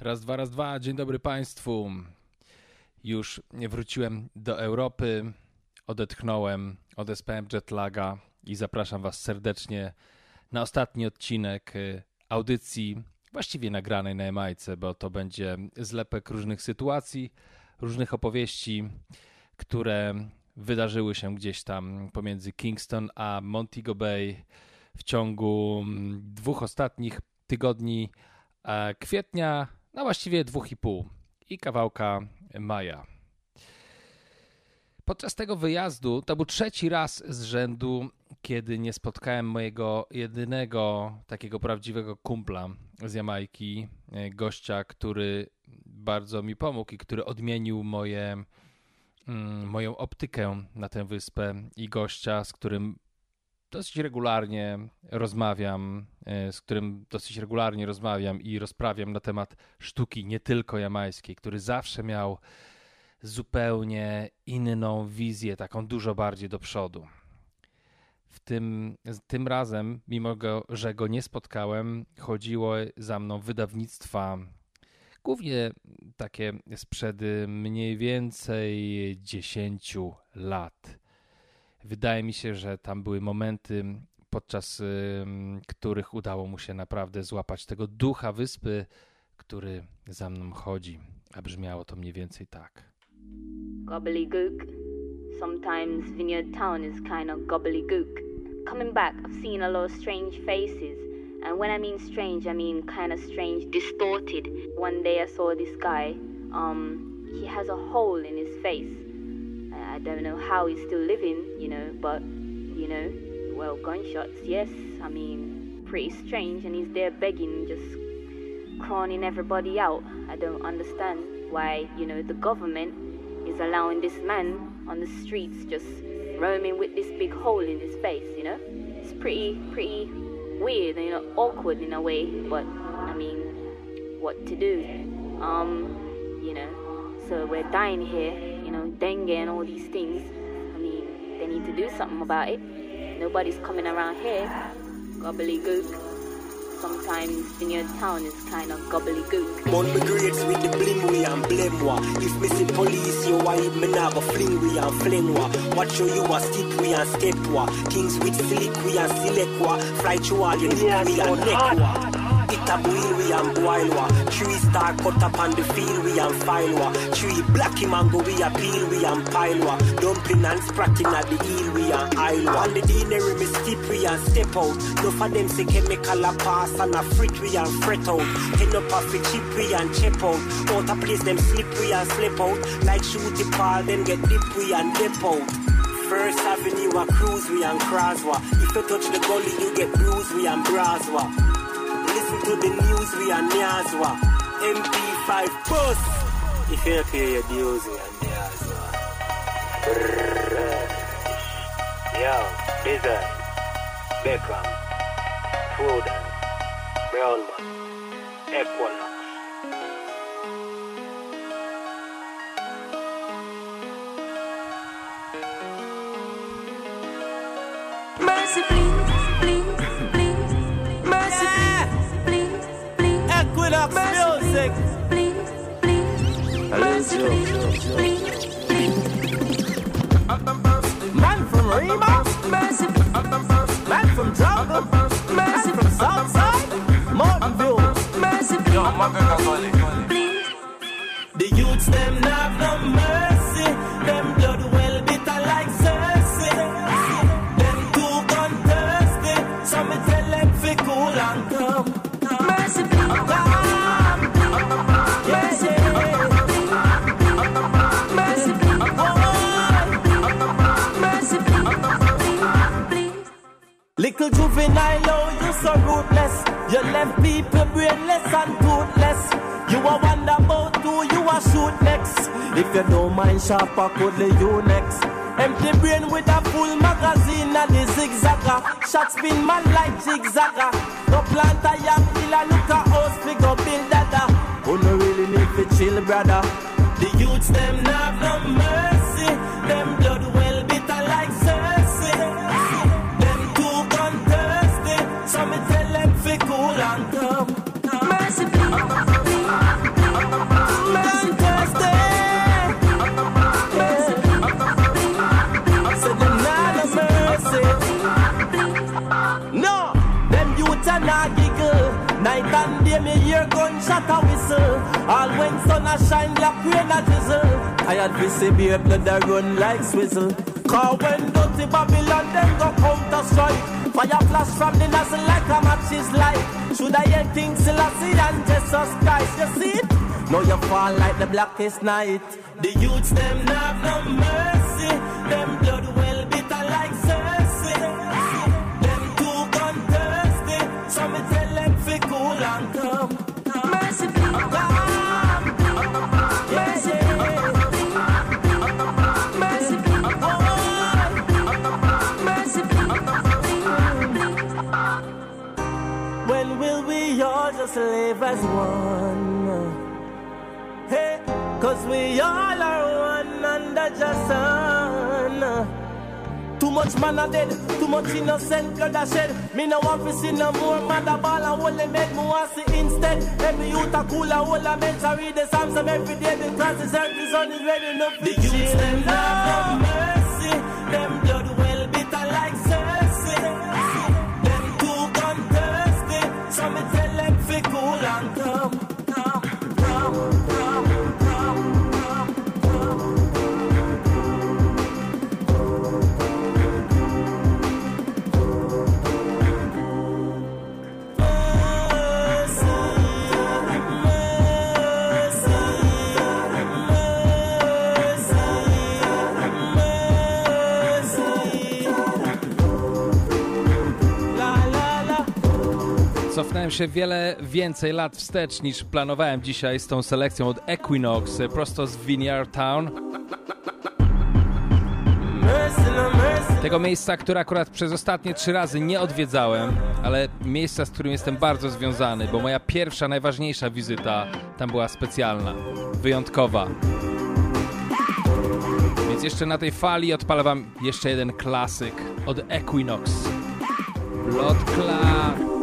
Raz, dwa, raz, dwa. Dzień dobry Państwu. Już wróciłem do Europy, odetchnąłem, odespałem jetlaga i zapraszam Was serdecznie na ostatni odcinek y, audycji, właściwie nagranej na Jamajce, bo to będzie zlepek różnych sytuacji, różnych opowieści, które wydarzyły się gdzieś tam pomiędzy Kingston a Montego Bay w ciągu mm, dwóch ostatnich tygodni e, kwietnia, no właściwie dwóch i pół i kawałka maja. Podczas tego wyjazdu to był trzeci raz z rzędu, kiedy nie spotkałem mojego jedynego takiego prawdziwego kumpla z Jamajki, e, gościa, który bardzo mi pomógł i który odmienił moje, mm, moją optykę na tę wyspę i gościa, z którym dosyć regularnie rozmawiam, e, z którym dosyć regularnie rozmawiam i rozprawiam na temat sztuki nie tylko jamańskiej, który zawsze miał zupełnie inną wizję, taką dużo bardziej do przodu. W tym, tym razem, mimo go, że go nie spotkałem, chodziło za mną wydawnictwa, głównie takie sprzed mniej więcej 10 lat. Wydaje mi się, że tam były momenty, podczas których udało mu się naprawdę złapać tego ducha wyspy, który za mną chodzi. A brzmiało to mniej więcej tak. Gobbledygook. Sometimes Vineyard Town is kind of gobbledygook. Coming back, I've seen a lot of strange faces. And when I mean strange, I mean kind of strange, distorted. One day I saw this guy. Um, he has a hole in his face. I don't know how he's still living, you know, but, you know, well, gunshots, yes. I mean, pretty strange. And he's there begging, just crowning everybody out. I don't understand why, you know, the government is allowing this man on the streets just roaming with this big hole in his face, you know? It's pretty, pretty weird you know, awkward in a way, but, I mean, what to do? Um, you know, so we're dying here, you know, dengue and all these things. I mean, they need to do something about it. Nobody's coming around here. Gobbledygook. Sometimes in your town is kind of gobbledygook. Mon me grades with the bling we and blame wa. If me see police, you why me nah go fling we and fling wa. Watch show you a stick we and step wa. Kings with slick we and select wa. Fly through all your neck we and neck wa. It a boil we and boil wa. Tree star cut up on the field we and file wa. Tree blacky mango we a peel we and pile wa. Dumpling and spracking at the heel we and aisle wa. On the dinner me step we and step out. No for them say chemical a pass and a frit we and fret out. Head up off the chip we and chip out. Out a place them slip we and slip out. Like shoot the ball them get dip we and dip out. First Avenue a cruise we and cross wa. If you touch the gully you get bruised we and bras wa. Listen to the news we and news wa. MP5 bus. If you pay your dues we and news wa. Yo, Bizzard, Beckham, Foden, Brownman, Equinox. Mercy, Equinox music. Please, please. Mercy, please, please, Man from Rima. mercy, Man from Jungle. mercy, from Southside. Mountain View. mercy, please, please. The youths them have no mercy. Them Little juvenile, oh, you so ruthless. You left people brainless and toothless. You a wonder about who you a shoot next. If you don't mind sharp, I could lay you next. Empty brain with a full magazine and the zigzagger. Shots spin man like zigzagger. No plant a young killer, look a house, we go build that. Who no really need to chill, brother. The youths them have no mercy. Gunshot a whistle. All when sun a shine, black rain a drizzle. Tired fi see beer blood a run like swizzle. Cause when dirty Babylon them go counter strike. Fire flash from the nozzle like a match is light. Should I hear King Selassie and Jesus Christ? You see it? Now you fall like the blackest night. The youths them have no mercy. Them blood well just live as one? Hey, cause we all are one under the sun. Too much man a dead, too much innocent blood a shed. Me no want to see no more mother ball and only make me want see instead. Every youth a cool and all men to read the Psalms of every day the earth the sun is ready enough The youths them have I'm done. Się wiele więcej lat wstecz niż planowałem dzisiaj z tą selekcją od Equinox prosto z Vineyard Town. Tego miejsca, które akurat przez ostatnie trzy razy nie odwiedzałem, ale miejsca, z którym jestem bardzo związany, bo moja pierwsza, najważniejsza wizyta tam była specjalna, wyjątkowa. Więc jeszcze na tej fali odpalę wam jeszcze jeden klasyk od Equinox. Blood Clot.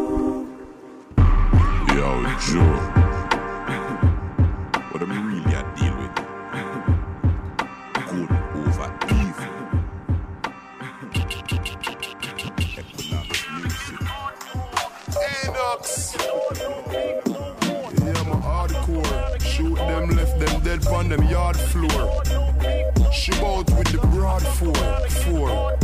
Yo, Joe. What am I really a deal with? Good over evil. Equinox music. Enox. Yeah, a hardcore. Shoot them, left them dead on them yard floor. She out with the broad four, four.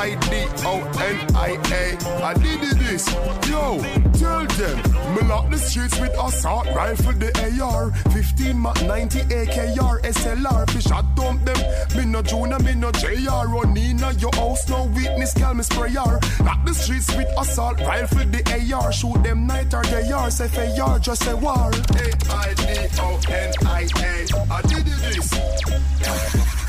I D O N I A. I did this. Yo, tell them. Me lock the streets with assault rifle, the AR. 15 Mac 90 AKR SLR. Fish shot dump them. Me no Juna, me no JR. Run in your house, no witness, call me sprayer. Lock the streets with assault rifle, the AR. Shoot them night or day are. Say FAR, just say war. A I D O N I A. I did this.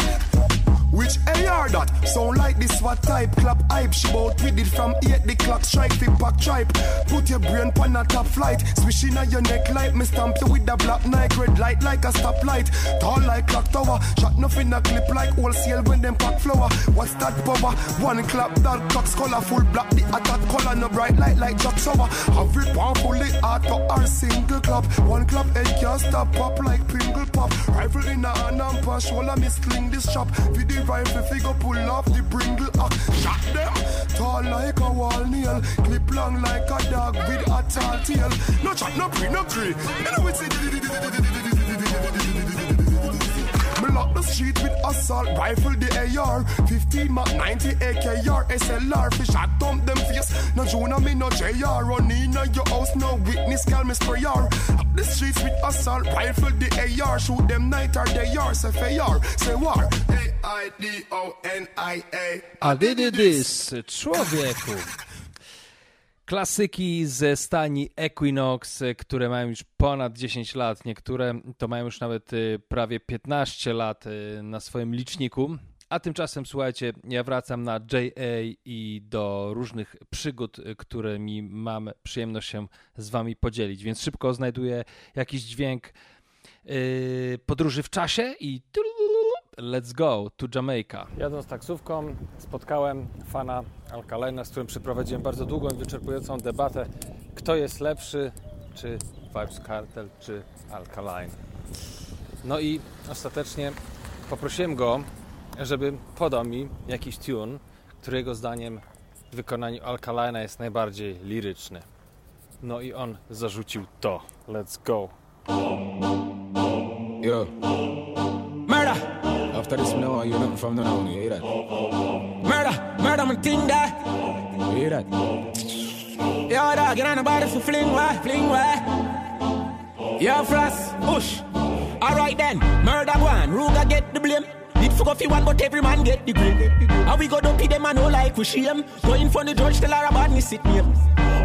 Which AR that? Sound like this what type? club hype, she bout with it from 8 the clock strike, flip pack tripe. Put your brain pan a top flight, swishing on your neck like me stamp you with a black night, red light like a stoplight. Tall like clock tower, shot nothing a clip like wholesale when them pack flower. What's that power? One clap that clock's color, full black the attack color, no bright light like jock shower. Every pound fully out to our single clap. One clap and can't stop pop like Pringle pop. Rifle in a hand and all shoulder me sling this chop. Video 45 go pull off the bringle. Uh, shot them tall like a wall nail, clip long like a dog with a tall tail. No chat, no pre, no tree. You know it's the street with assault rifle, the AR 15 Mac 90 AKR SLR Fish shot dump them face No Juna me no JR Run in uh, your house no witness call me sprayer Up the streets with assault rifle, the AR Shoot them night or day are FAR, say war. A-I-D-O-N-I-A A. Did this, człowieku. Klasyki ze stani Equinox, które mają już ponad 10 lat, niektóre to mają już nawet y, prawie 15 lat y, na swoim liczniku. A tymczasem, słuchajcie, ja wracam na JA i do różnych przygód, y, którymi mam przyjemność się z wami podzielić. Więc szybko znajduję jakiś dźwięk podróży w czasie i let's go to Jamaica. Jadąc taksówką spotkałem fana Alkalena, z którym przeprowadziłem bardzo długą i wyczerpującą debatę, kto jest lepszy, czy Vibes Cartel, czy Alkaline. No i ostatecznie poprosiłem go, żeby podał mi jakiś tune, który jego zdaniem w wykonaniu Alkalina jest najbardziej liryczny. No i on zarzucił to. Let's go. Yo. After this, me know want you nothing from the now. You hear that? Murder. Murder, my thing that. Hear that? Yo, dog, get on the body for fling, why? Fling, why? Yo, Frost, push. Alright then, murder one, Ruga get the blame. It off you one, but every man get the green. How we go dopey them and no like we shame. Go in front of the judge, tell her about me sit name.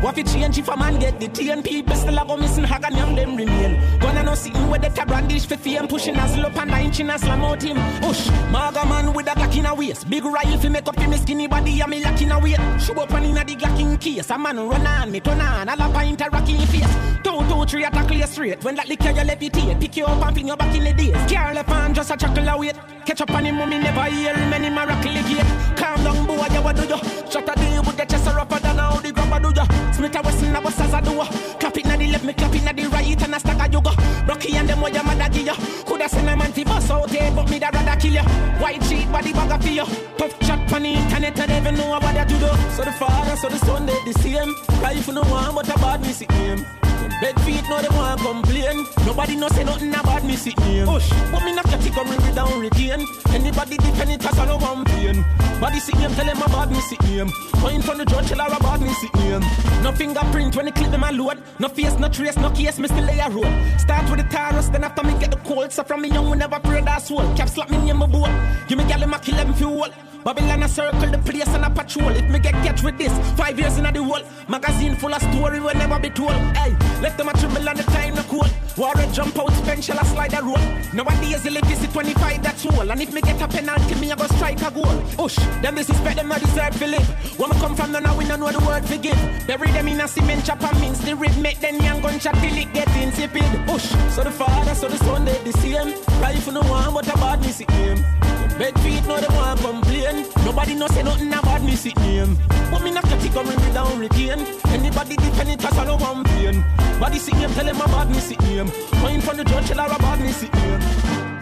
What if change if a man get the TNP? Still a go missing hag and young them remain. No sitting with the brandish for fame. Pushing as up and inch in a slam out him. Push, maga man with a glock in a waist. Big rifle fi make up him skinny body and me lock in a weight. Shoot up and in a the glock in case. A man run on me, turn on. All a pint a rock in face. Two, two, three, attack you straight. When that liquor you levitate. Pick you up and fling you back in the days. Car left hand just a chuckle a wait. Catch up on him, mommy never hear him any miracle gate. Calm down, boy, you what do you? Shut a day with the chest rougher than how the grabber do you? Smith a western a bust as a do. Clap it na the left, me clap it na the right, and a stagger you go. Rocky and them what your mother give you. Coulda send a man fi bust out here, but me da rather kill you. White sheet body bugger for you. Tough chat on the internet and never know what that do do. So the father, so the son, they the same. Rifle no one, but a bad sick name. Bed feet, no they want complain. Nobody no say nothing about me sick name. Push, but me not category me down regain. Anybody defend it as no one pain. Body sick name, tell them about me sick name. Point from the judge, tell her about me sick name. No fingerprint when they clip them a load. No face, no trace, no case, me still lay a road. Start with the Taurus, then after me get the cold. So from me young, we never pray that soul. Cap slap me in my boat. Give me gal in my kill them fuel. Babylon a circle the place and a patrol. If me get catch with this, five years in the world. Magazine full of story will never be told. Hey, let them a tremble on the time no cool. Warrior jump out, spend shall I slide a roll. Nowadays you live visit 25 that's all. And if me get a penalty, me I go strike a goal. Ush, them disrespect them I deserve to live. Where me come from, no now we don't know the word forgive. Bury them in a cement chop and mince the rib. Make them young gun chat till it get insipid. Ush, so the father, so the son, they the same. Rifle no one, but a bad me sick name. Bed feet, no they want complain. Nobody no say nothing about me sick name. But me not category me down regain. Anybody defend it as I no one pain. Body sick name, tell them about me sick name. Point from the judge, tell her about me sick name.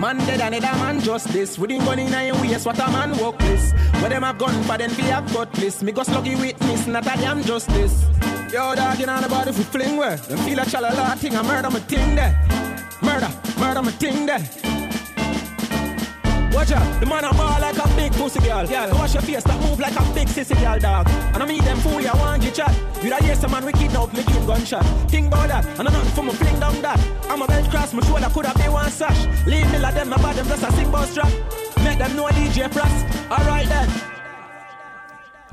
Man dead and another man justice. We didn't gun in a waist, what a man walk this. Where them have gun for them be have cutlass. Me go sluggy witness, not a damn justice. Yo, dog, you know the body for fling where? Them feel a chalala thing, I murder my thing there. Murder, murder my thing there. Watch out, the man a ball like a big pussy girl. girl. Wash your face, that move like a big sissy girl, dog. And I meet them fool, ya want you chat. With a yes, a man we kidnap, me give gunshot. Think about that, and I'm not for me fling down that. I'm a belt cross, my shoulder could have been one sash. Leave me like them, my bad them just a sick bus trap. Make them know DJ Press. Alright then.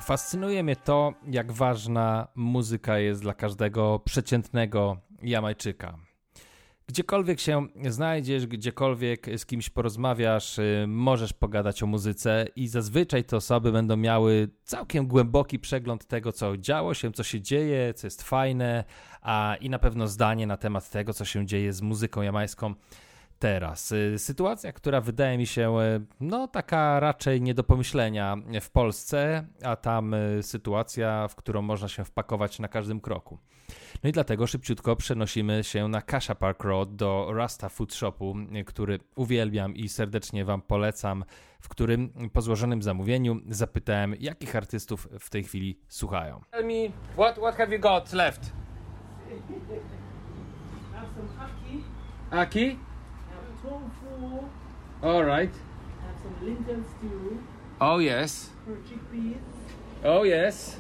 Fascynuje mnie to, jak ważna muzyka jest dla każdego przeciętnego Jamajczyka. Gdziekolwiek się znajdziesz, gdziekolwiek z kimś porozmawiasz, y, możesz pogadać o muzyce i zazwyczaj te osoby będą miały całkiem głęboki przegląd tego, co działo się, co się dzieje, co jest fajne, a i na pewno zdanie na temat tego, co się dzieje z muzyką jamańską teraz. Y, Sytuacja, która wydaje mi się, y, no taka raczej nie do pomyślenia w Polsce, a tam sytuacja, w którą można się wpakować na każdym kroku. No i dlatego szybciutko przenosimy się na Kasha Park Road do Rasta Food Shopu, który uwielbiam i serdecznie Wam polecam, w którym po złożonym zamówieniu zapytałem, jakich artystów w tej chwili słuchają. Tell me, what, what have you got left? Have some ackee, Aki? have tofu, All right. have some lentil stew, Oh yes. for chickpeas, Oh yes.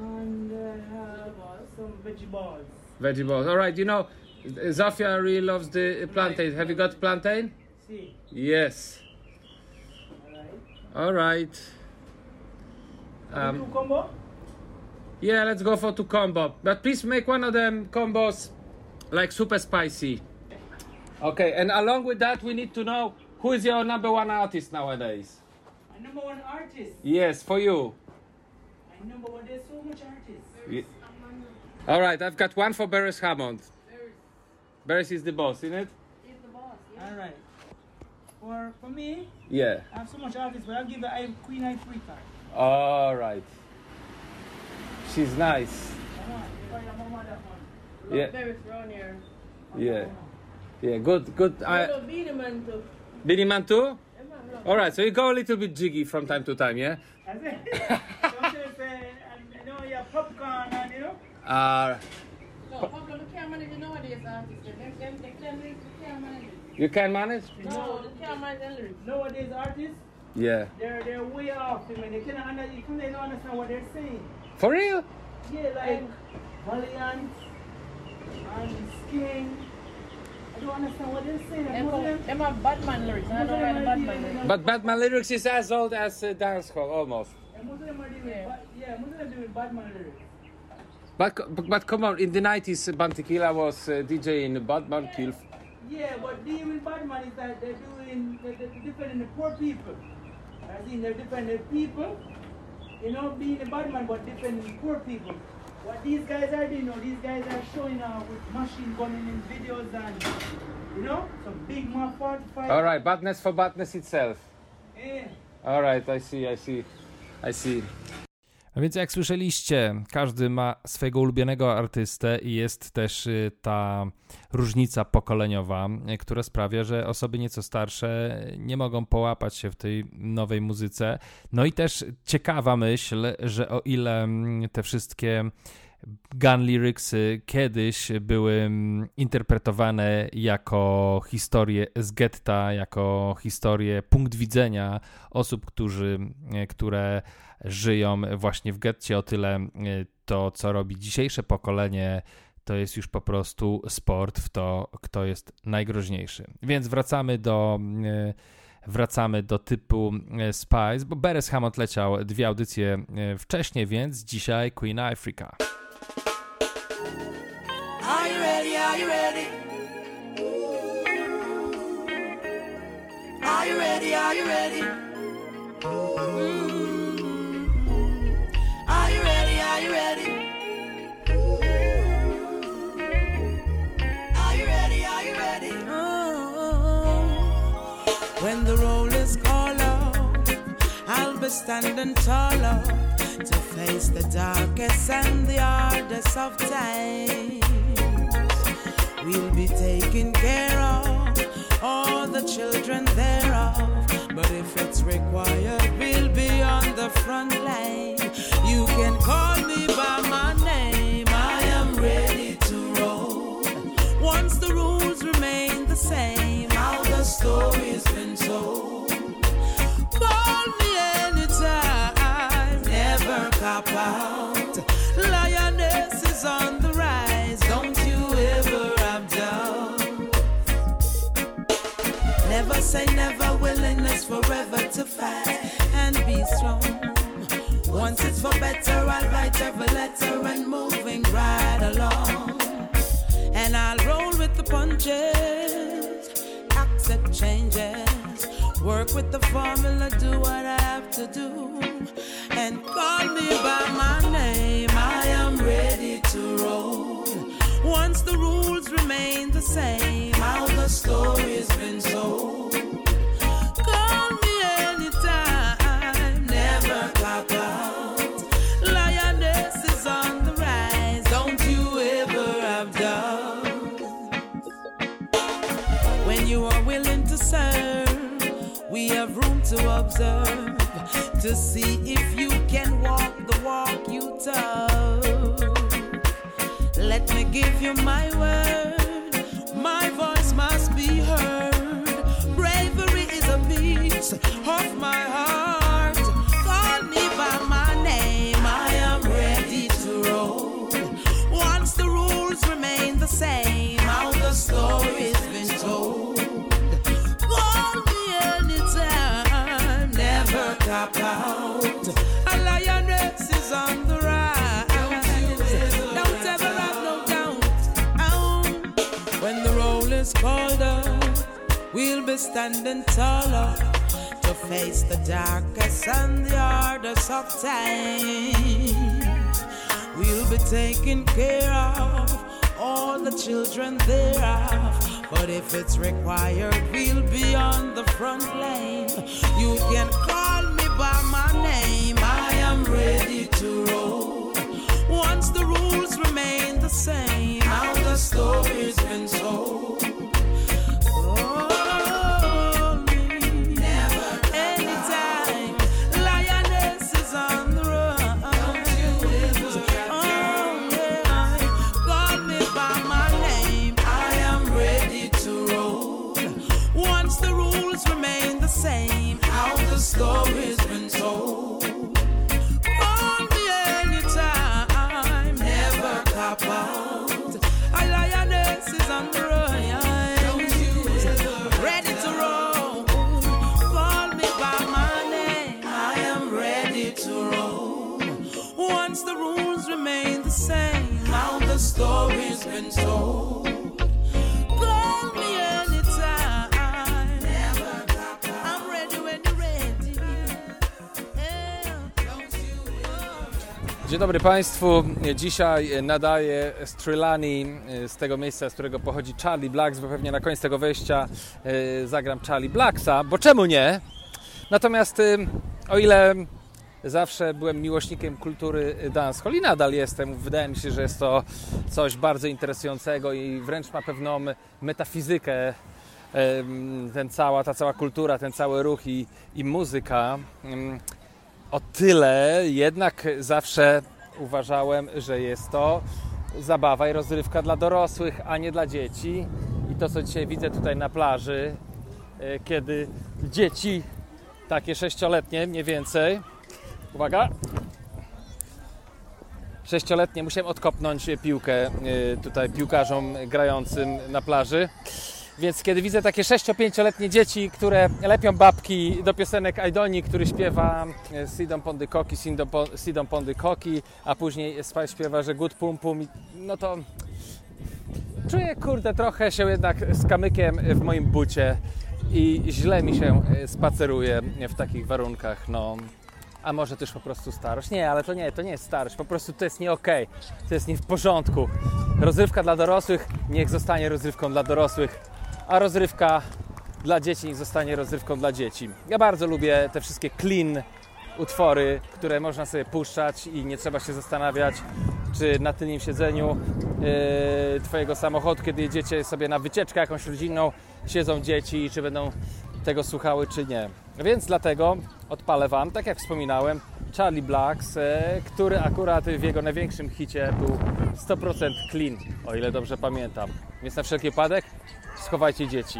And uh, have some veggie balls. Vegetables. All right. You know, Zafia really loves the plantain. Have you got plantain? See, Yes. All right. Um, Um, combo? yeah, let's go for two combo. But please make one of them combos like super spicy. Okay, and along with that, we need to know who is your number one artist nowadays. My number one artist. Yes, for you. My number one. There's so much artists. Ye- All right, I've got one for Beres Hammond. Beres is the boss, isn't it? All right. For for me, Yeah. I have so much artists, but I'll give the Queen I Queen Ifrica. All right. She's nice. Come on, if I am a mother. Yeah. Very thrown here. Yeah. Yeah, good, good. I, Little beanie man too. Billy Man too? Yeah, man. All right, so you go a little bit jiggy from time to time, yeah? I you and you know, you popcorn and you know. Uh, No, Pablo, we can't manage nowadays, artists. Can't you can manage? No, they can't manage lyrics. Nowadays artists, Yeah. they're they're way off. I mean, they cannot under, you can't they don't understand what they're saying. For real? Yeah, like Valiant and Sking. I understand what they're saying. Them, Most of have- them have Batman lyrics, I don't like Batman lyrics. But Batman lyrics is as old as uh, dancehall, almost. and most of them are doing, yeah. yeah, most of them doing Batman lyrics. But, but, but come on, in the 90s, Bantequila was uh, DJ in Batman Kill. Yeah, what deal with Batman is that they're doing, they're, they're defending the poor people. As in, they're defending people, you know, being a Batman, but defending poor people. What these guys are doing, you know, these guys are showing off with machine gunning in videos and, you know, some big man 45. All right, badness for badness itself. Yeah. All right, I see, I see, I see. A więc jak słyszeliście, każdy ma swojego ulubionego artystę i jest też y, ta różnica pokoleniowa, y, która sprawia, że osoby nieco starsze nie mogą połapać się w tej nowej muzyce. No i też ciekawa myśl, że o ile mm, te wszystkie gun lyricsy kiedyś były mm, interpretowane jako historie z getta, jako historie, punkt widzenia osób, którzy, e, które żyją właśnie w getcie, o tyle e, to, co robi dzisiejsze pokolenie, to jest już po prostu sport w to, kto jest najgroźniejszy. Więc wracamy do e, wracamy do typu e, Spice, bo Beres Hammond leciał dwie audycje wcześniej, więc dzisiaj Queen Africa. Are you ready? Are you ready? Are you ready? Are you ready? When the roll is called up, I'll be standing taller to face the darkest and the hardest of times. We'll be taking care of all the children thereof. But if it's required, we'll be on the front line. You can call me by my name. I am ready to roll. Once the rules remain the same, story's been told. Call me anytime, never out. Is on the rise, don't you ever. Never say never, willingness forever to fight and be strong. Once it's for better, I'll write every letter and moving right along. And I'll roll with the punches, changes, work with the formula, do what I have to do, and call me by my name. I am ready to roll. Once the rules remain the same, how the story's been told. We have room to observe to see if you can walk the walk you talk. Let me give you my word, my voice must be heard. Bravery is a piece of my heart. Never out. A lioness is on the rise. Don't ever have no doubt. Oh, When the roll is called up, we'll be standing taller to face the darkest and the hardest of times. We'll be taking care of all the children thereof. But if it's required, we'll be on the front line. You can call name. I am ready to roll. Dzień dobry Państwu. Dzisiaj nadaję z Trylani, z tego miejsca, z którego pochodzi Charlie Blacks, bo pewnie na koniec tego wejścia e, zagram Charlie Blacksa, bo czemu nie? Natomiast e, o ile zawsze byłem miłośnikiem kultury dancehall i nadal jestem, wydaje mi się, że jest to coś bardzo interesującego i wręcz ma pewną metafizykę ten cała, ta cała kultura, ten cały ruch i, i muzyka. O tyle jednak zawsze uważałem, że jest to zabawa i rozrywka dla dorosłych, a nie dla dzieci. I to, co dzisiaj widzę tutaj na plaży, e, kiedy dzieci, takie sześcioletnie mniej więcej, uwaga, sześcioletnie musiałem odkopnąć piłkę e, tutaj piłkarzom grającym na plaży. Więc kiedy widzę takie 6-5-letnie dzieci, które lepią babki do piosenek Aidoni, który śpiewa e, Sidon Pondy Koki, Sidon Po- Sidon Pondy Koki, a później śpiewa, że good pum pum, no to czuję, kurde, trochę się jednak z kamykiem w moim bucie i źle mi się e, spaceruje w takich warunkach, no. A może też po prostu starość? Nie, ale to nie, to nie jest starość, po prostu to jest nie okej, to jest nie w porządku. Rozrywka dla dorosłych niech zostanie rozrywką dla dorosłych, a rozrywka dla dzieci zostanie rozrywką dla dzieci. Ja bardzo lubię te wszystkie clean utwory, które można sobie puszczać i nie trzeba się zastanawiać, czy na tylnym siedzeniu yy, Twojego samochodu, kiedy jedziecie sobie na wycieczkę jakąś rodzinną, siedzą dzieci i czy będą tego słuchały, czy nie. Więc dlatego odpalę Wam, tak jak wspominałem, Charlie Blacks, e, który akurat w jego największym hicie był 100% clean, o ile dobrze pamiętam. Więc na wszelki wypadek schowajcie dzieci.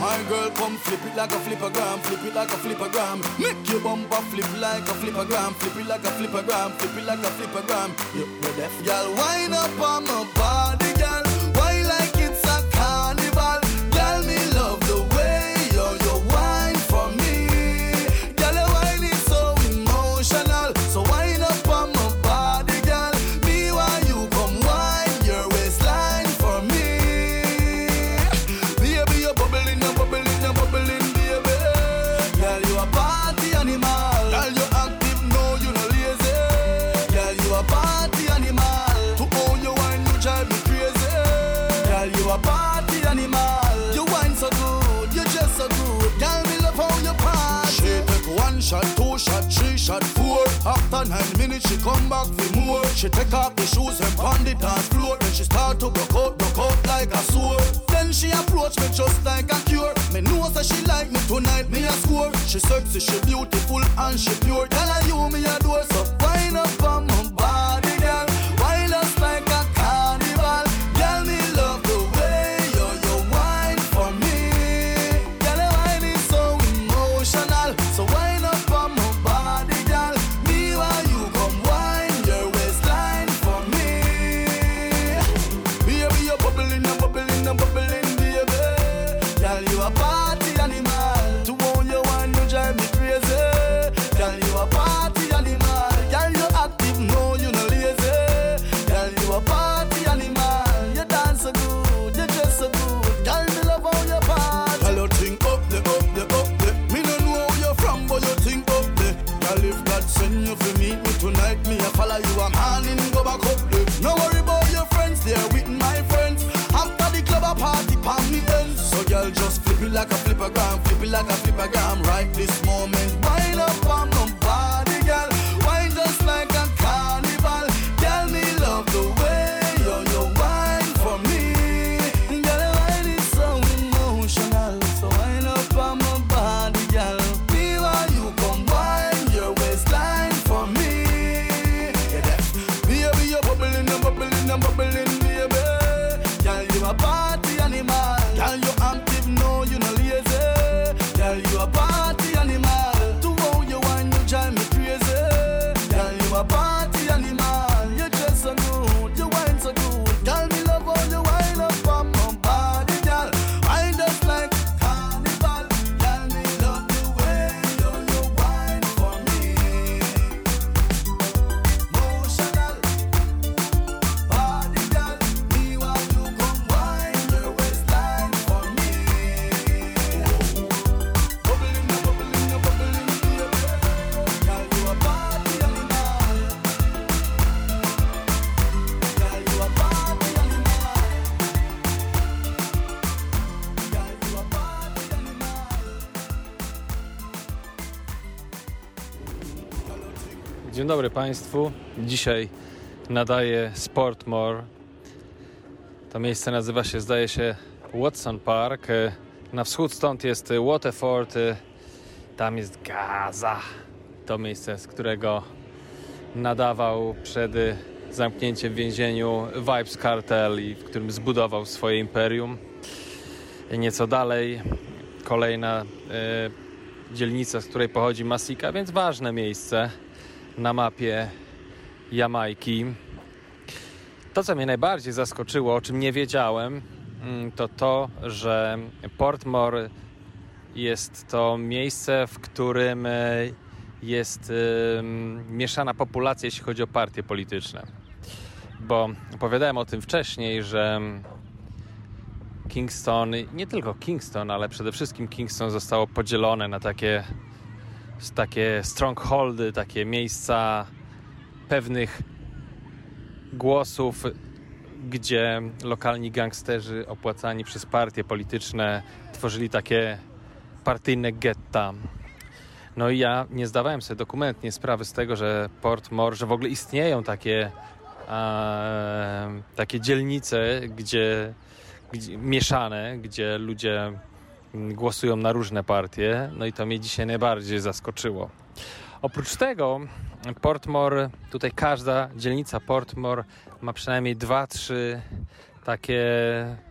My girl, come flip it like a flippergram, flip it like a flippergram. Make your bumper flip like a flippergram, flip it like a flippergram, flip it like a flippergram. You deaf, girl, wind up on my body, After nine minutes, she come back for more. She take off the shoes and pound the dance floor. Then she start to broke out, broke out like a sword. Then she approach me just like a cure. Me know that she like me tonight, me a score. She sexy, she beautiful and she pure. Tell her you me a door, so wind up on Dzień dobry Państwu. Dzisiaj nadaje Sportmore. To miejsce nazywa się, zdaje się, Watson Park. Na wschód stąd jest Waterford. Tam jest Gaza. To miejsce, z którego nadawał przed zamknięciem w więzieniu Vibes Cartel i w którym zbudował swoje imperium. Nieco dalej kolejna e, dzielnica, z której pochodzi Masika, więc ważne miejsce na mapie Jamajki. To, co mnie najbardziej zaskoczyło, o czym nie wiedziałem, mm, to to, że Portmore jest to miejsce, w którym e, jest mieszana populacja, jeśli chodzi o partie polityczne. Bo opowiadałem o tym wcześniej, że Kingston, nie tylko Kingston, ale przede wszystkim Kingston zostało podzielone na takie, takie strongholdy, takie miejsca pewnych głosów, gdzie lokalni gangsterzy opłacani przez partie polityczne tworzyli takie partyjne getta. No i ja nie zdawałem sobie dokumentnie sprawy z tego, że Portmore, że w ogóle istnieją takie, e, takie dzielnice, gdzie, gdzie mieszane, gdzie ludzie głosują na różne partie. No i to mnie dzisiaj najbardziej zaskoczyło. Oprócz tego Portmore, tutaj każda dzielnica Portmore ma przynajmniej dwa, trzy takie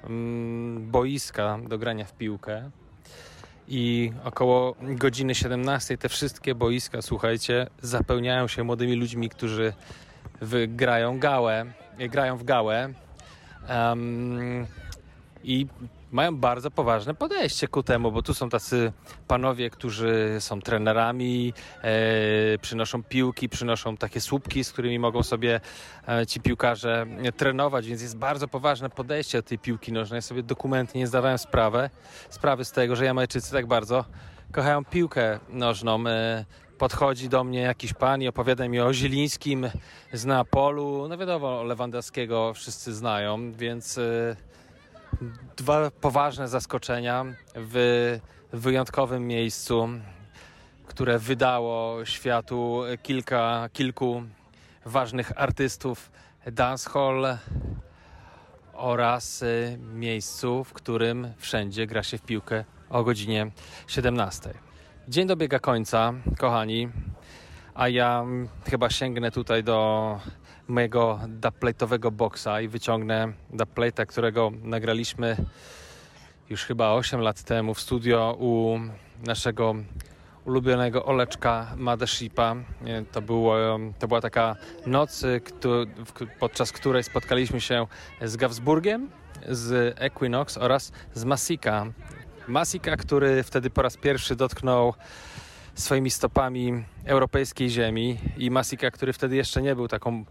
mm, boiska do grania w piłkę. I około godziny 17 te wszystkie boiska, słuchajcie, zapełniają się młodymi ludźmi, którzy grają gałę, grają w gałę. Em, i mają bardzo poważne podejście ku temu, bo tu są tacy panowie, którzy są trenerami, e, przynoszą piłki, przynoszą takie słupki, z którymi mogą sobie e, ci piłkarze trenować, więc jest bardzo poważne podejście do tej piłki nożnej. Ja sobie dokumenty nie zdawałem sprawę, sprawy z tego, że Jamajczycy tak bardzo kochają piłkę nożną. E, podchodzi do mnie jakiś pan i opowiada mi o Zielińskim z Neapolu. No wiadomo, Lewandowskiego wszyscy znają, więc... E, dwa poważne zaskoczenia w wyjątkowym miejscu, które wydało światu kilka, kilku ważnych artystów dancehall oraz y, miejscu, w którym wszędzie gra się w piłkę o godzinie 17. Dzień dobiega końca, kochani, a ja mm, chyba sięgnę tutaj do mojego dubplate'owego boxa i wyciągnę dubplate'a, którego nagraliśmy już chyba 8 lat temu w studio u naszego ulubionego Oleczka Madeshipa. To, było, to była taka noc, podczas której spotkaliśmy się z Gavsburgiem, z Equinox oraz z Masika. Masika, który wtedy po raz pierwszy dotknął swoimi stopami europejskiej ziemi i Masika, który wtedy jeszcze nie był taką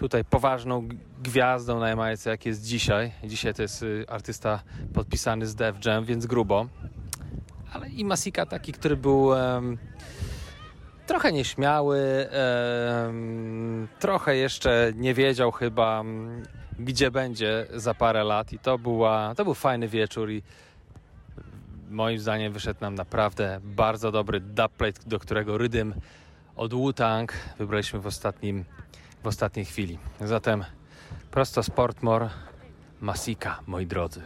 tutaj poważną gwiazdą na Jamajce, jak jest dzisiaj. Dzisiaj to jest y, artysta podpisany z Def Jam, więc grubo. Ale i Masika taki, który był em, trochę nieśmiały, em, trochę jeszcze nie wiedział chyba, m, gdzie będzie za parę lat i to, była, to był fajny wieczór i moim zdaniem wyszedł nam naprawdę bardzo dobry dubplate, do którego rydym od Wu-Tang wybraliśmy w, ostatnim, w ostatniej chwili. Zatem prosto z Portmore, Masika, moi drodzy.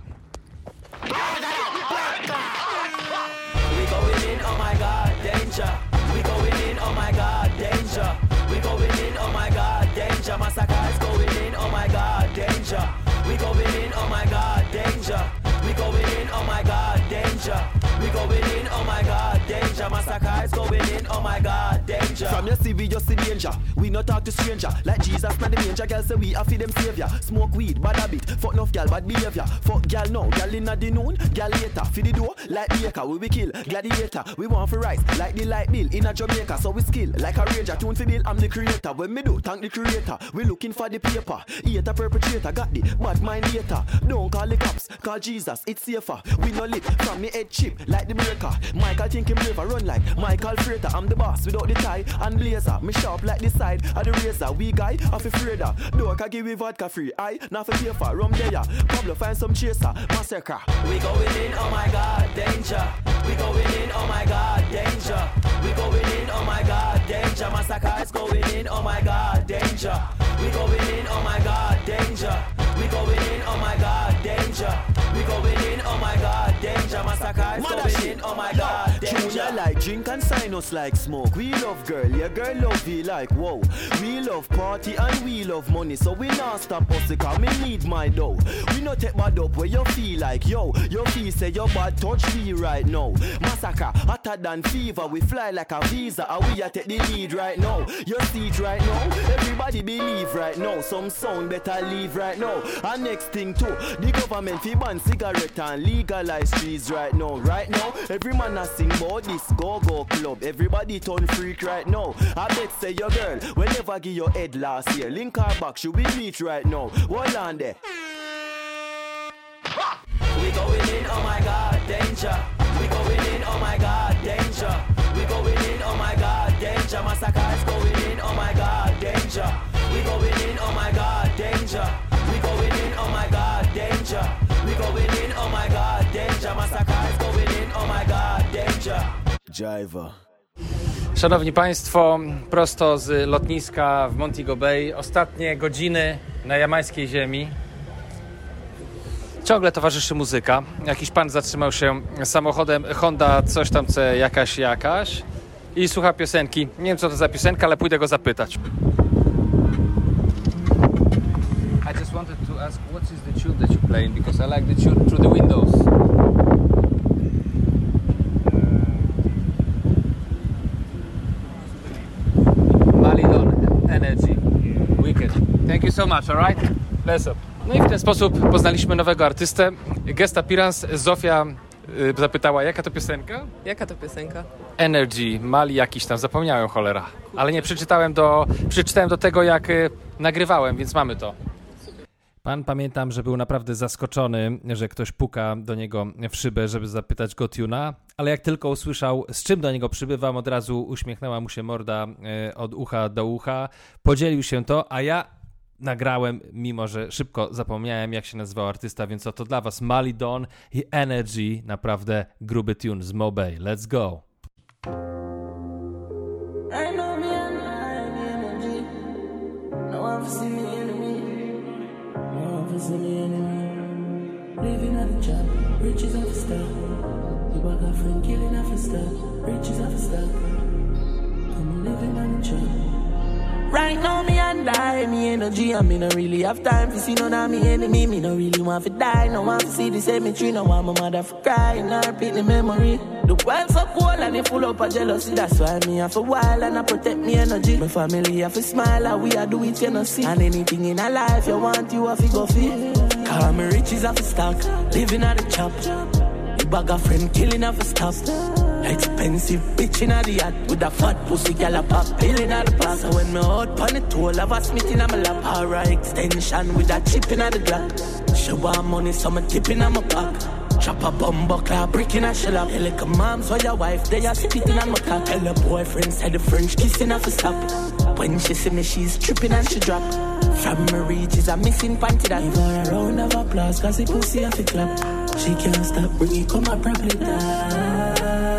We going in, oh my god, danger. We going is going in, oh my god, danger. From your CV, just see danger. We not talk to stranger. Like Jesus, not the manger. Girl say we are for them savior. Smoke weed, bad habit. Fuck enough girl, bad behavior. Fuck girl now, girl inna the noon, girl later. For the door, like baker, we be kill. Gladiator, we want for rise. Like the light bill in a Jamaica, so we skill. Like a ranger, tune for bill, I'm the creator. When me do, thank the creator. We looking for the paper. Eat a perpetrator, got the bad mind later. Don't call the cops, call Jesus, it's safer. We no lit from me head chip, like the breaker. Michael think him braver, run like Michael Freighter. I'm the boss without the tie and blazer. Me sharp like the side of the razor. We guy off a Freda. Door can give me vodka free. I not for pay rum there. Pablo find some chaser, massacre. We going in, oh my god, danger. We going in, oh my god, danger. We going in, oh my god, danger. Massacre is going in, oh my god, danger. We going in, oh my god, danger. We going in, oh my god, danger. We going in, oh my god, danger. Massacre going in, oh my god, danger. Junior like drink and sign us like smoke. We love girl, yeah, girl love we like whoa. We love party and we love money, so we not stop us because me need my dough. We not take bad up where you feel like yo. Your feel say your bad touch me right now. Massacre hotter than fever. We fly like a visa, and we a take the lead right now. You see it right now. Everybody believe right now. Some sound better leave right now. And next thing too, the government fi ban cigarette and legalize trees right now. Right now, every man a sing about this go go club. Everybody turn freak right now. I bet say your girl will never give your head last year. Link her back, she will meet right now. Hold on there. We going in, oh my god, danger. We going in, oh my god, danger. We going in, oh my god, danger. Massacre is going in, oh my god, danger. We going in, oh my god, danger. Danger. We going in, oh my god, danger. Massacre is going in, oh my god, danger. Jiver. Szanowni Państwo, prosto z lotniska w Montego Bay, ostatnie godziny na jamańskiej ziemi. Ciągle towarzyszy muzyka. Jakiś pan zatrzymał się samochodem Honda, coś tam, co jakaś, jakaś i słucha piosenki. Nie wiem, co to za piosenka, ale pójdę go zapytać. I just wanted to ask, what is tune that you're playing? Because I like the tune through the windows. Malidon Energy. Wicked. Thank you so much, alright? Bless up. No i w ten sposób poznaliśmy nowego artystę. Guest appearance Zofia y, zapytała, jaka to piosenka? Jaka to piosenka? Energy, Mali jakiś tam, zapomniałem cholera. Ale nie przeczytałem do, przeczytałem do tego, jak y, nagrywałem, więc mamy to. Pan pamiętam, że był naprawdę zaskoczony, że ktoś puka do niego w szybę, żeby zapytać go tuna, ale jak tylko usłyszał, z czym do niego przybywam, od razu uśmiechnęła mu się morda e, od ucha do ucha, podzielił się to, a ja nagrałem, mimo że szybko zapomniałem, jak się nazywał artysta, więc oto dla was Malidon i Energy, naprawdę gruby tune z Mobay. Let's go! I know me I energy. No one for see me for me enemy. Living at the job, riches off a step. You got a friend killing off a step, riches off a step. I'm living on the job. Right now, me and die, me energy, and me no really have time to see none of me enemy. Me no really want to die, no want to see the cemetery, no want my mother for cry, and I repeat the memory. The world so cold and it full up of jealousy, that's why me have a while and I protect me energy. My family have a smile, and we are do it, you know, see. And anything in a life you want, you have to go feel. Call me riches have a stock, living at the chop. You bag a friend killing have a stop. Expensive bitch in the yacht with a fat pussy gal a pop pilling at the park. So when me out pon the toll, have a smith in my lap. Alright, extension with a chip in the Glock. She want money, so me tip in my pock. Chop a bumbo clap, brick in a shell up. Hey, like a mom's or your wife, they are spitting on my cock. Tell her boyfriend said the French kissing off a stop. When she see me, she's tripping and she drop. From my reaches, a missing panty that. Give her a round of applause, cause the pussy off a clap. She can't stop, bring it, come up, probably die.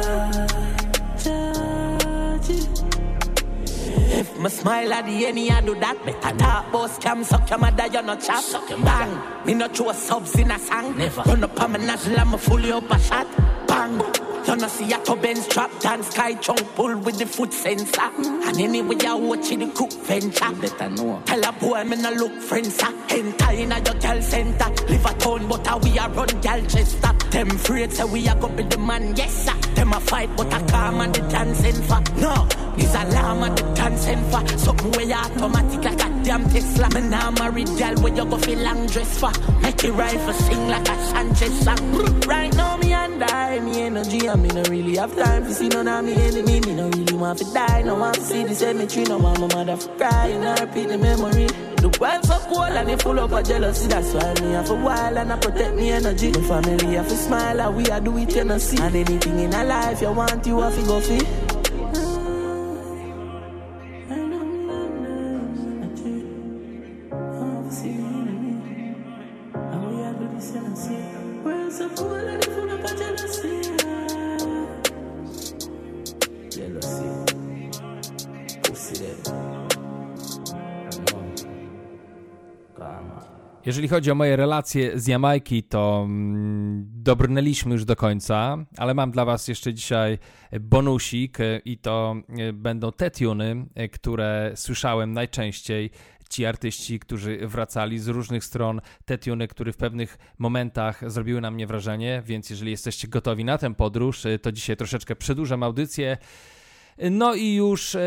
If my smile at the any I do that. Better talk about scam Suck your mother you no chop. Bang. Me no throw subs in a song. Never. Run up on my nozzle I'm a fully up a shot You no see a to Benz trap dance Sky chunk pull with the foot sensor. And anyway you watch the cook venture. Better know. Tell a boy i me no look friends. Enter in a your girl center. Live a town but a we a run gal chester. Them afraid say we a go be the man yes sir. Them a fight but a calm and the dancing for. No Is alarm and the dancing for. Something way automatic like a damn Tesla. Me nah married gal where you go feel long dress for. Make it rifle sing like a Sanchez song. Right now and die. Me energy and me no really have time to see none of me enemy. Me no really want to die. No want to see the cemetery. No want my mother for cry And I repeat the memory. The world so cold and it full of jealousy. That's why me have a while and I protect me energy. My family have to smile and we are do it you know see. And anything in a life you want you have to go feel Jeżeli chodzi o moje relacje z Jamajki, to mm, dobrnęliśmy już do końca, ale mam dla Was jeszcze dzisiaj bonusik i to e, będą te tuny, e, które słyszałem najczęściej. Ci artyści, którzy wracali z różnych stron, te tuny, które w pewnych momentach zrobiły na mnie wrażenie, więc jeżeli jesteście gotowi na tę podróż, e, to dzisiaj troszeczkę przedłużam audycję. No i już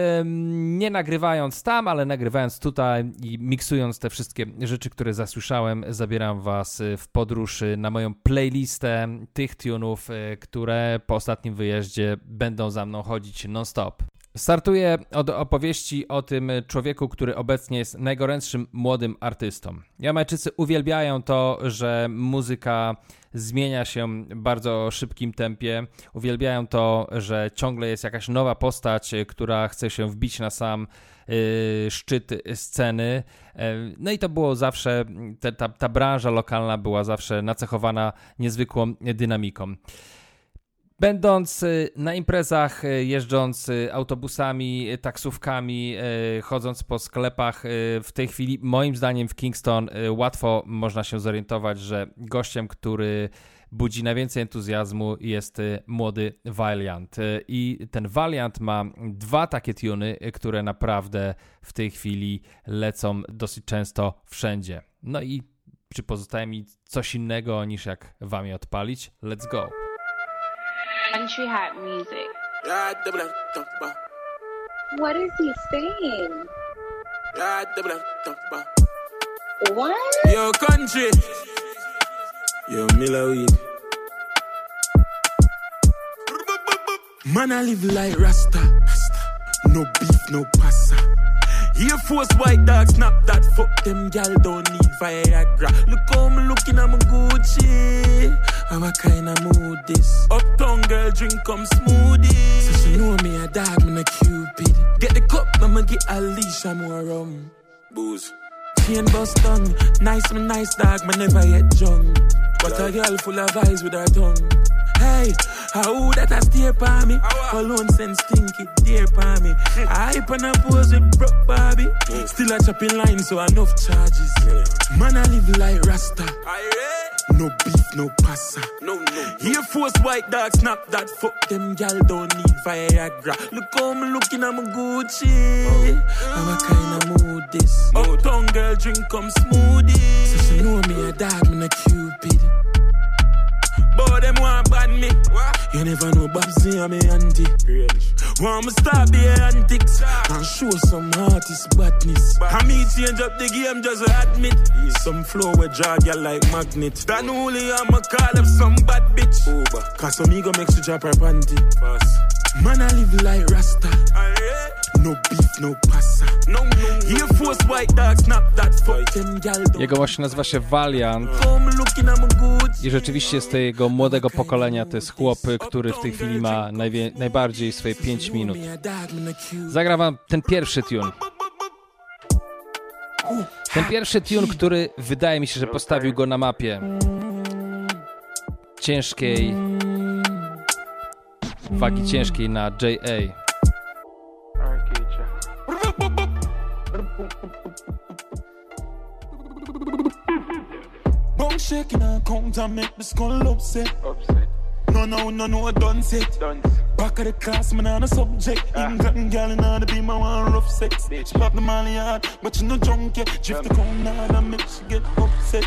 nie nagrywając tam, ale nagrywając tutaj i miksując te wszystkie rzeczy, które zasłyszałem, zabieram Was e, w podróż e, na moją playlistę tych tunów, e, które po ostatnim wyjeździe będą za mną chodzić non-stop. Startuję od opowieści o tym człowieku, który obecnie jest najgorętszym młodym artystą. Jamajczycy uwielbiają to, że muzyka zmienia się w bardzo szybkim tempie. Uwielbiają to, że ciągle jest jakaś nowa postać, która chce się wbić na sam y, szczyt sceny. E, No i to było zawsze, ta, ta, ta branża lokalna była zawsze nacechowana niezwykłą dynamiką. Będąc y, na imprezach, y, jeżdżąc y, autobusami, taksówkami, chodząc po sklepach, w tej chwili, moim zdaniem, w Kingston łatwo można się zorientować, że gościem, który budzi najwięcej entuzjazmu, jest młody Valiant. I ten Valiant ma dwa takie tuny, które naprawdę w tej chwili lecą dosyć często wszędzie. No i czy pozostaje mi coś innego niż jak wam je odpalić? Let's go! Country hat music. Ah, what What is he saying? Ah, what? Yo, country. Yo, Miller weed. Man, I live like Rasta. No beef, no passa. Air Force white dog snap that fuck them gal don't need Viagra. Look how me looking I'm Gucci. How I kinda mood this. Uptown girl drink come smoothie. So she know me a dog, me a cupid. Get the cup, I'ma get a leash, I'm more rum. Booze. Chain bust. Nice, me nice dog, me never yet drunk. But a girl full of eyes with her tongue. Hey, how that I stay by me? Alone sense stinky, dear by me. I and I pose with broke Bobby. Still a chopping line, so enough charges. Man, I live like Rasta. No beef, no passa. No, no. Air Force white dog snap that fuck them gal don't need Viagra. Look how me looking, I'm a Gucci. Oh. How I kinda mood this. Uptown girl drink come smoothie. So she know me a dog, me a cupid. But them want ban me. You never know Babsy and me auntie. Want me start the antics and show some artist badness. I me change up the game just admit. Some flow with drag you like magnet. That only I'ma call up some bad bitch. Cause some ego makes you drop her panty. Man, I live like Rasta. No beef, no passa. No, no. Air Force white dog snap that fuck them gal. Jego właśnie nazywa się Valiant. I rzeczywiście z tego młodego pokolenia to jest chłop, który w tej chwili ma najwie, najbardziej swoje 5 minut. Zagram wam ten pierwszy tune. Ten pierwszy tune, który wydaje mi się, że postawił go na mapie ciężkiej, wagi ciężkiej na JA. Bone shaking and count and make the skull upset. No, no, no, no, done set. Back of the class, man, on a subject. Ah. England gal in the be my one rough sex. She pop the molly hard, but you no drunk yet. Drift the cone hard and make she get upset.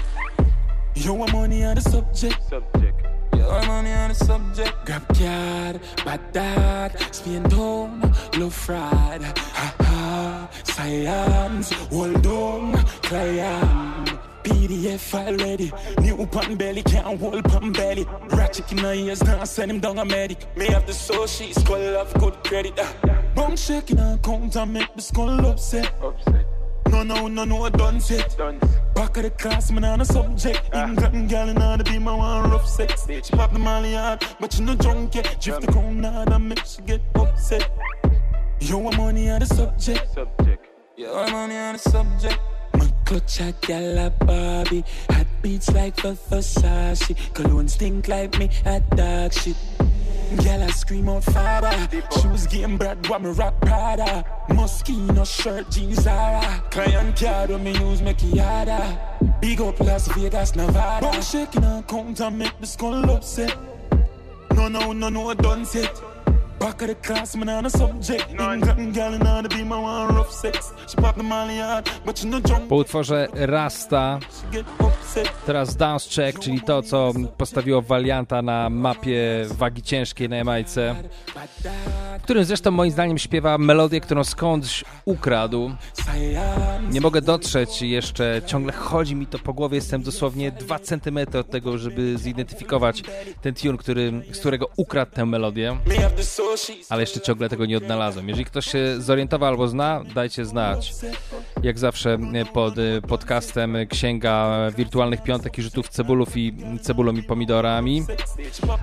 Yo, I'm money on the subject. Subject. Yo, I'm money on the subject. Grab card, bad dad, spin down, low fried. Ha ha, science, hold on, client. PDF file ready. New pan belly, can't hold pan belly. Ratchet in my ears, now send him down a medic. Me have the soul, she's skull of good credit. Uh. Bone shaking and count and make the skull upset. No, no, no, no, I done set. Back of the class, man, on a subject. England gal in the be my one rough sex. She pop the molly hard, but you no drunk yet. Drift the cone hard and make she get upset. Yo, I'm money on the subject. Subject. Yo, I'm money on the subject. My clutch a gal a Barbie. Hot beats like the Versace. Cologne stink like me at dog shit. Gal I scream out father. Shoes game bad, what me rock Prada. Moschino shirt, jeans Zara. Client card when me use make it harder. Big up Las Vegas, Nevada. Bum shaking and count and make the skull upset. No, no, no, no, I done set. Back of the class, man, on a subject. Jump. Po utworze Rasta teraz Dance Check, czyli to, co postawiło Valianta na mapie wagi ciężkiej na Jamajce, w którym zresztą moim zdaniem śpiewa melodię, którą skądś ukradł. Nie mogę dotrzeć jeszcze, ciągle chodzi mi to po głowie, jestem dosłownie 2 cm od tego, żeby zidentyfikować ten tune, który, z którego ukradł tę melodię. Ale jeszcze ciągle tego nie odnalazłem. Jeżeli ktoś się zorientował albo zna, dajcie znać. Jak zawsze e, pod e, podcastem Księga Wirtualnych Piątek i Rzutów Cebulów i Cebulą i Pomidorami.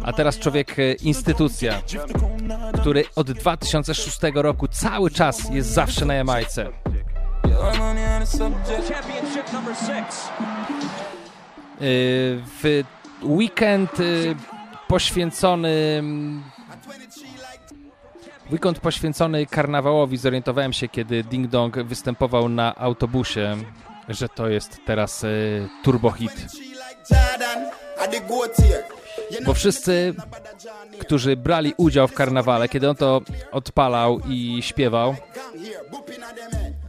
A teraz człowiek e, instytucja, który od 2006 roku cały czas jest zawsze na Jamajce. W weekend poświęcony mm, Weekend poświęcony karnawałowi zorientowałem się, kiedy Ding Dong występował na autobusie, że to jest teraz e, turbo hit. Bo wszyscy, którzy brali udział w karnawale, kiedy on to odpalał i śpiewał,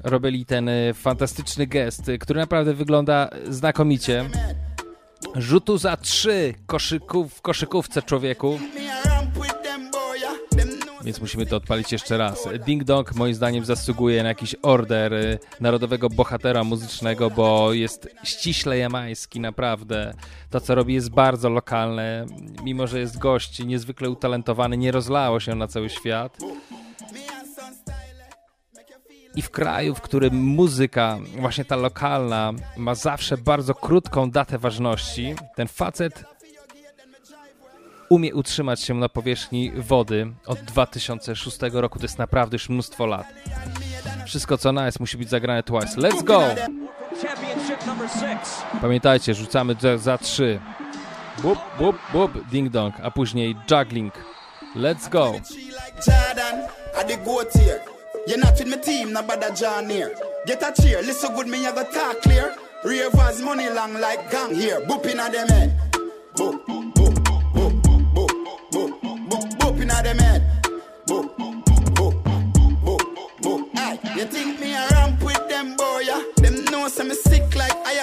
robili ten e, fantastyczny gest, który naprawdę wygląda znakomicie. Rzutu za trzy koszyków, w koszykówce człowieku. Więc musimy to odpalić jeszcze raz. Ding Dong moim zdaniem zasługuje na jakiś order y, narodowego bohatera muzycznego, bo jest ściśle jamański, naprawdę. To, co robi jest bardzo lokalne. Mimo, że jest gość niezwykle utalentowany, nie rozlało się na cały świat. I w kraju, w którym muzyka, właśnie ta lokalna, ma zawsze bardzo krótką datę ważności, ten facet umie utrzymać się na powierzchni wody od 2006 roku. To jest naprawdę już mnóstwo lat. Wszystko co nice musi być zagrane twice. Let's go! Pamiętajcie, rzucamy za, za trzy. Bup, bup, bup, ding dong, a później juggling. Let's go! You're not with my team, no bother John here. Get a cheer, listen good, me I go talk clear. Money long like gang here. Booping at them head. Boop,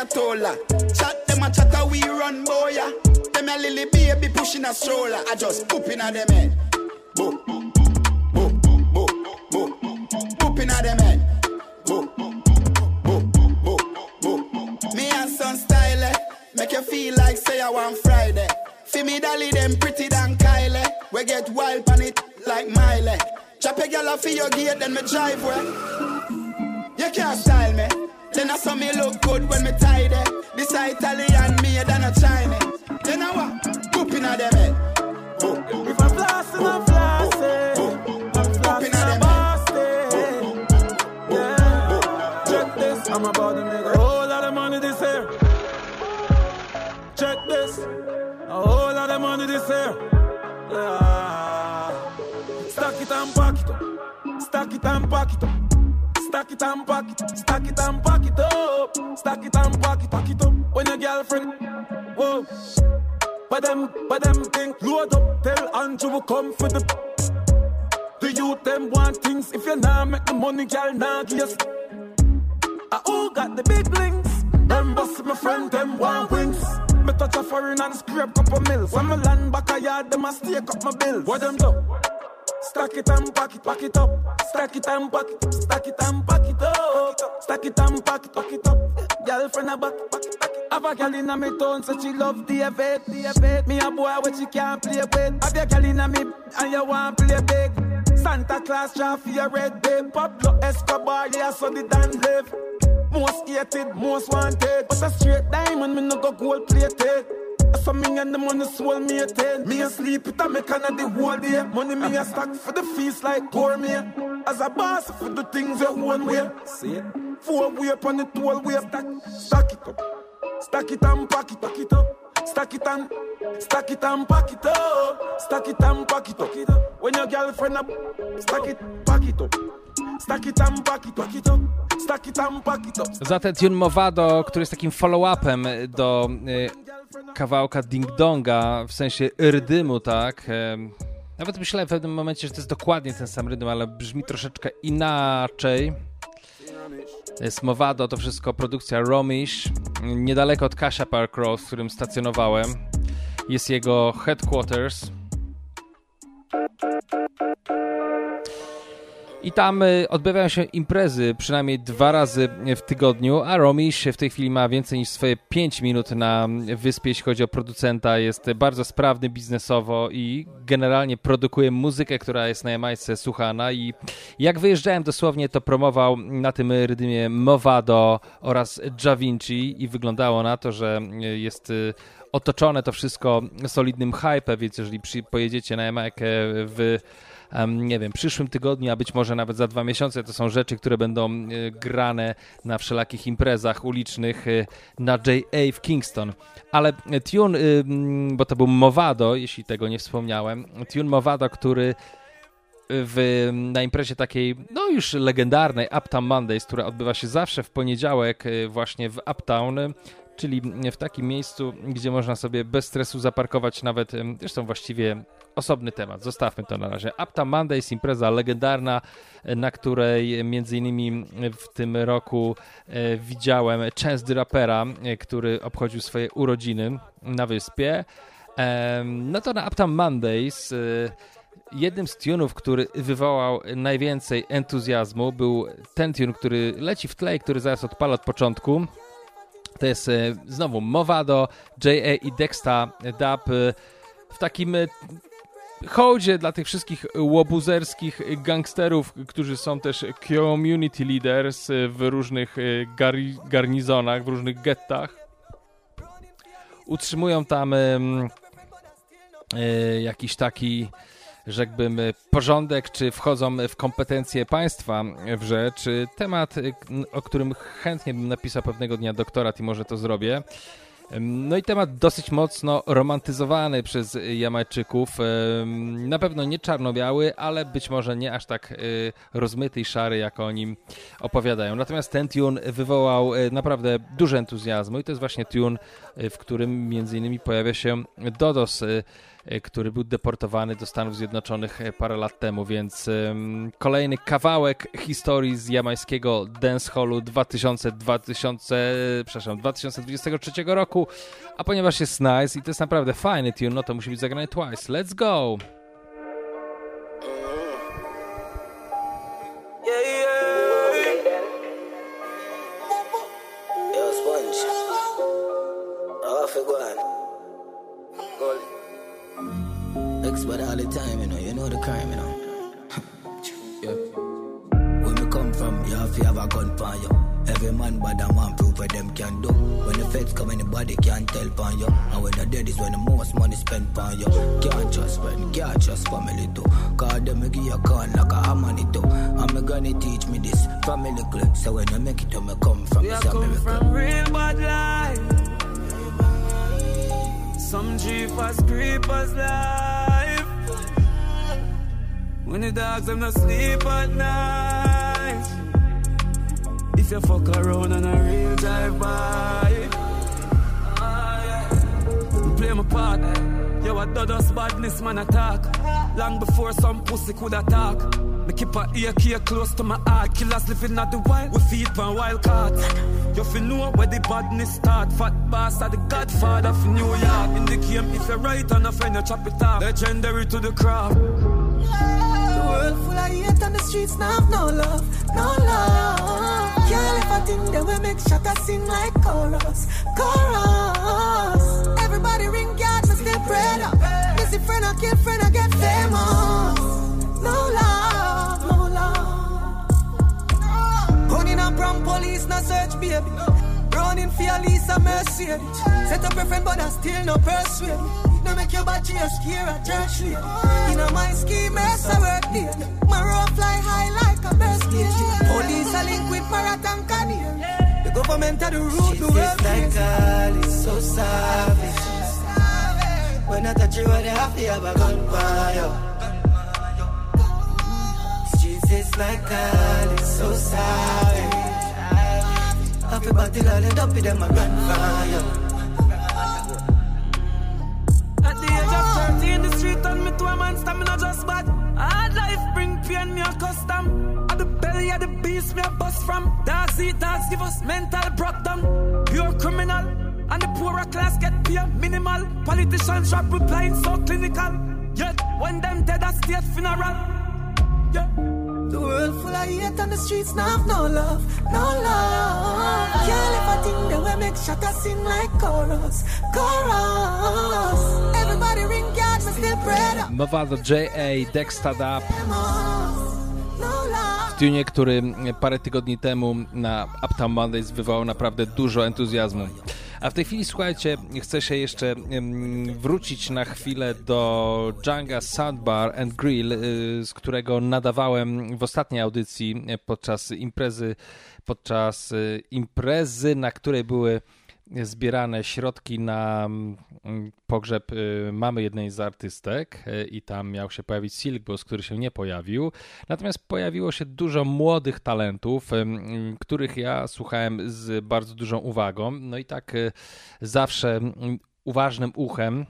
Ayatollah. Chat them a chat a we run boy, yeah? Them a lily baby pushing a stroller. I just booping at them head. Boop, booping at them head. Boop, boop, boop, boop. Me and son style, eh, make you feel like say I want Friday. See me dolly them pretty than Kylie. We get wild on it like Miley. Chop a gyal off your gate, then me drive where. You can't style me. Then I saw me look good when me tidy. This a Italian me than a Chinese. Then I what? Booping at them head. If I'm flossing, I'm flossing. I'm flossing, I'm busting. Yeah. Check this, I'm about to make a whole lot of money this year. Check this, a whole lot of money this year. Yeah. Stack it and pack it up. Stack it and pack it up. Stack it and pack it, stack it and pack it up. Stack it and pack it, pack it up. When your girlfriend, whoa. But them, but them think load up, tell Andrew will come for the. The youth them want things. If you nah make the money, girl, nah give. I all got the big links. Them boss my friend, them want wings. Me touch a foreign and scrape couple mills. When me land back a yard, them a stake up my bills. What them do? Stack it and pack it, pack it up. Stack it and pack it, stack it and pack it up. Stack it and pack it, pack it up. Girlfriend a back, back back. Have a girl inna me town, so she love the event, the event. Me a boy what she can't play with. Have your girl inna me and you want play big. Santa Claus draw for your red babe. Pablo Escobar, yeah, so the Dan live. Most hated, most wanted. But a straight diamond, me no go gold plated. So me and the money soul me a ten. Me a it a make of the whole day. Money me a stack for the feast like gourmet. As a boss for the things that one way. See it? Four way up on the twelve way. Stack, stack it up. Stack it and pack it, pack it up. Stack it and stack it and pack it up. Stack it and pack it up. When your girlfriend up, stack it, pack it up. Stack it and tune Movado, który jest takim follow-upem do kawałka Ding Donga, w sensie rydymu, tak? Nawet myślałem w pewnym momencie, że to jest dokładnie ten sam rydym, ale brzmi troszeczkę inaczej. Jest Movado, to wszystko produkcja Romish, niedaleko od Kasia Park Road, w którym stacjonowałem. Jest jego headquarters. I tam y, odbywają się imprezy przynajmniej dwa razy w tygodniu, a Romish w tej chwili ma więcej niż swoje 5 minut na wyspie, jeśli chodzi o producenta. Jest bardzo sprawny biznesowo i generalnie produkuje muzykę, która jest na Jamajce słuchana. I jak wyjeżdżałem dosłownie, to promował na tym rydymie Movado oraz Da Vinci i wyglądało na to, że jest y, otoczone to wszystko solidnym hype, więc jeżeli pojedziecie na Jamajkę w nie wiem, przyszłym tygodniu, a być może nawet za dwa miesiące. To są rzeczy, które będą e, grane na wszelakich imprezach ulicznych e, na JA w Kingston. Ale e, tune, bo to był Movado, jeśli tego nie wspomniałem, tune Movado, który w, na imprezie takiej, no już legendarnej Uptown Mondays, która odbywa się zawsze w poniedziałek właśnie w Uptown, czyli w takim miejscu, gdzie można sobie bez stresu zaparkować nawet, zresztą właściwie osobny temat, zostawmy to na razie. Uptown Mondays, impreza legendarna, y, na której między innymi w tym roku y, widziałem Chance the Rappera, y, który obchodził swoje urodziny na wyspie. No to na Uptown Mondays jednym z tunów, który wywołał najwięcej entuzjazmu był ten tune, który leci w tle i który zaraz odpala od początku. To jest e, znowu Movado, J.A. i Dexta Dub e, w takim e, hołdzie dla tych wszystkich łobuzerskich gangsterów, którzy są też community leaders e, w różnych e, garnizonach, w różnych gettach. Utrzymują tam e, jakiś taki rzekłbym, porządek, czy wchodzą w kompetencje państwa w rzecz. Temat, y, o którym chętnie bym napisał pewnego dnia doktorat i może to zrobię. No i temat dosyć mocno romantyzowany przez Jamajczyków. Na pewno nie czarno-biały, ale być może nie aż tak y, rozmyty i szary, jak o nim opowiadają. Natomiast ten tune wywołał y, naprawdę duży entuzjazmu i to jest właśnie tune, y, w którym między innymi pojawia się Dodos, który był deportowany do Stanów Zjednoczonych y, parę lat temu, więc kolejny kawałek historii z jamańskiego dancehallu 2000, 2000, przepraszam, 2023 roku, a ponieważ jest nice i to jest naprawdę fajny tune, no to musi być zagrany twice. Let's go! Yeah, yeah. Expert all the time, you know. You know the crime, you know. yeah. Where me come from, you have to have a gun for you. Every man bad and one proof what them can do. When the feds come, anybody can tell upon you. And when the dead is when the most money spent upon you. Can't trust friend, can't trust family too. Cause them me give you a con like a harmony too. And me granny teach me this family clip. So when I make it, to me come from, it's are come from real bad life. Some jeepers, creepers life. When the dogs them not sleep at night. If you fuck around on a real drive by. Ah, yeah. Play my part. Yo, I do us badness man attack. Long before some pussy could attack. Me keep a AK close to my heart. Killers living at the wild. We feed on wild cards. You fi know where the badness start. Fat bastard, the godfather of New York. In the game, if you're right on a friend, you chop it off. Legendary to the craft. The world full of hate on the streets, now have no love, no love. Can't live a thing that will make shot a sing like chorus, chorus. Everybody ring God, me still prayed up. Missy friend, I kill friend, I get famous. No love, no love. Running up from police, no search, baby. Running for your Lisa Mercedes. Set up your friend, but I still no persuade. No make your body a scare a church lady. You know my scheme, I work there. My rope fly high like a cage. Police are linked with and The government are the root to It's like all it's so savage. When I touch you, I have to have a gun fire. Streets is like all it's so savage. Happy body girl, you dump it, them a fire. At the age of 30 in the street, turn me to a man, stamina just bad. Hard life bring pain, me a custom. At the belly of the beast, me a bust from. Dogs eat dogs, give us mental breakdown. Pure criminal, and the poorer class get paid minimal. Politicians rap replying so clinical. Yet when them dead, a state funeral. Yeah. The world full of hate on the streets, now have no love, no love. Can't live a thing that will make shot sing like chorus, chorus. Everybody ring guard, me still bread up. Mowa do J.A. No love. w tunie, który parę tygodni temu na Uptown Mondays wywołał naprawdę dużo entuzjazmu. A w tej chwili, słuchajcie, chcę się jeszcze wrócić na chwilę do Django Soundbar and Grill, y, z którego nadawałem w ostatniej audycji y, podczas imprezy, podczas y, imprezy, na której były zbierane środki na mm, pogrzeb y, mamy jednej z artystek y, i tam miał się pojawić Silk Boss, który się nie pojawił. Natomiast pojawiło się dużo młodych talentów, ym, których ja słuchałem z bardzo dużą uwagą. No i tak y, zawsze uważnym uchem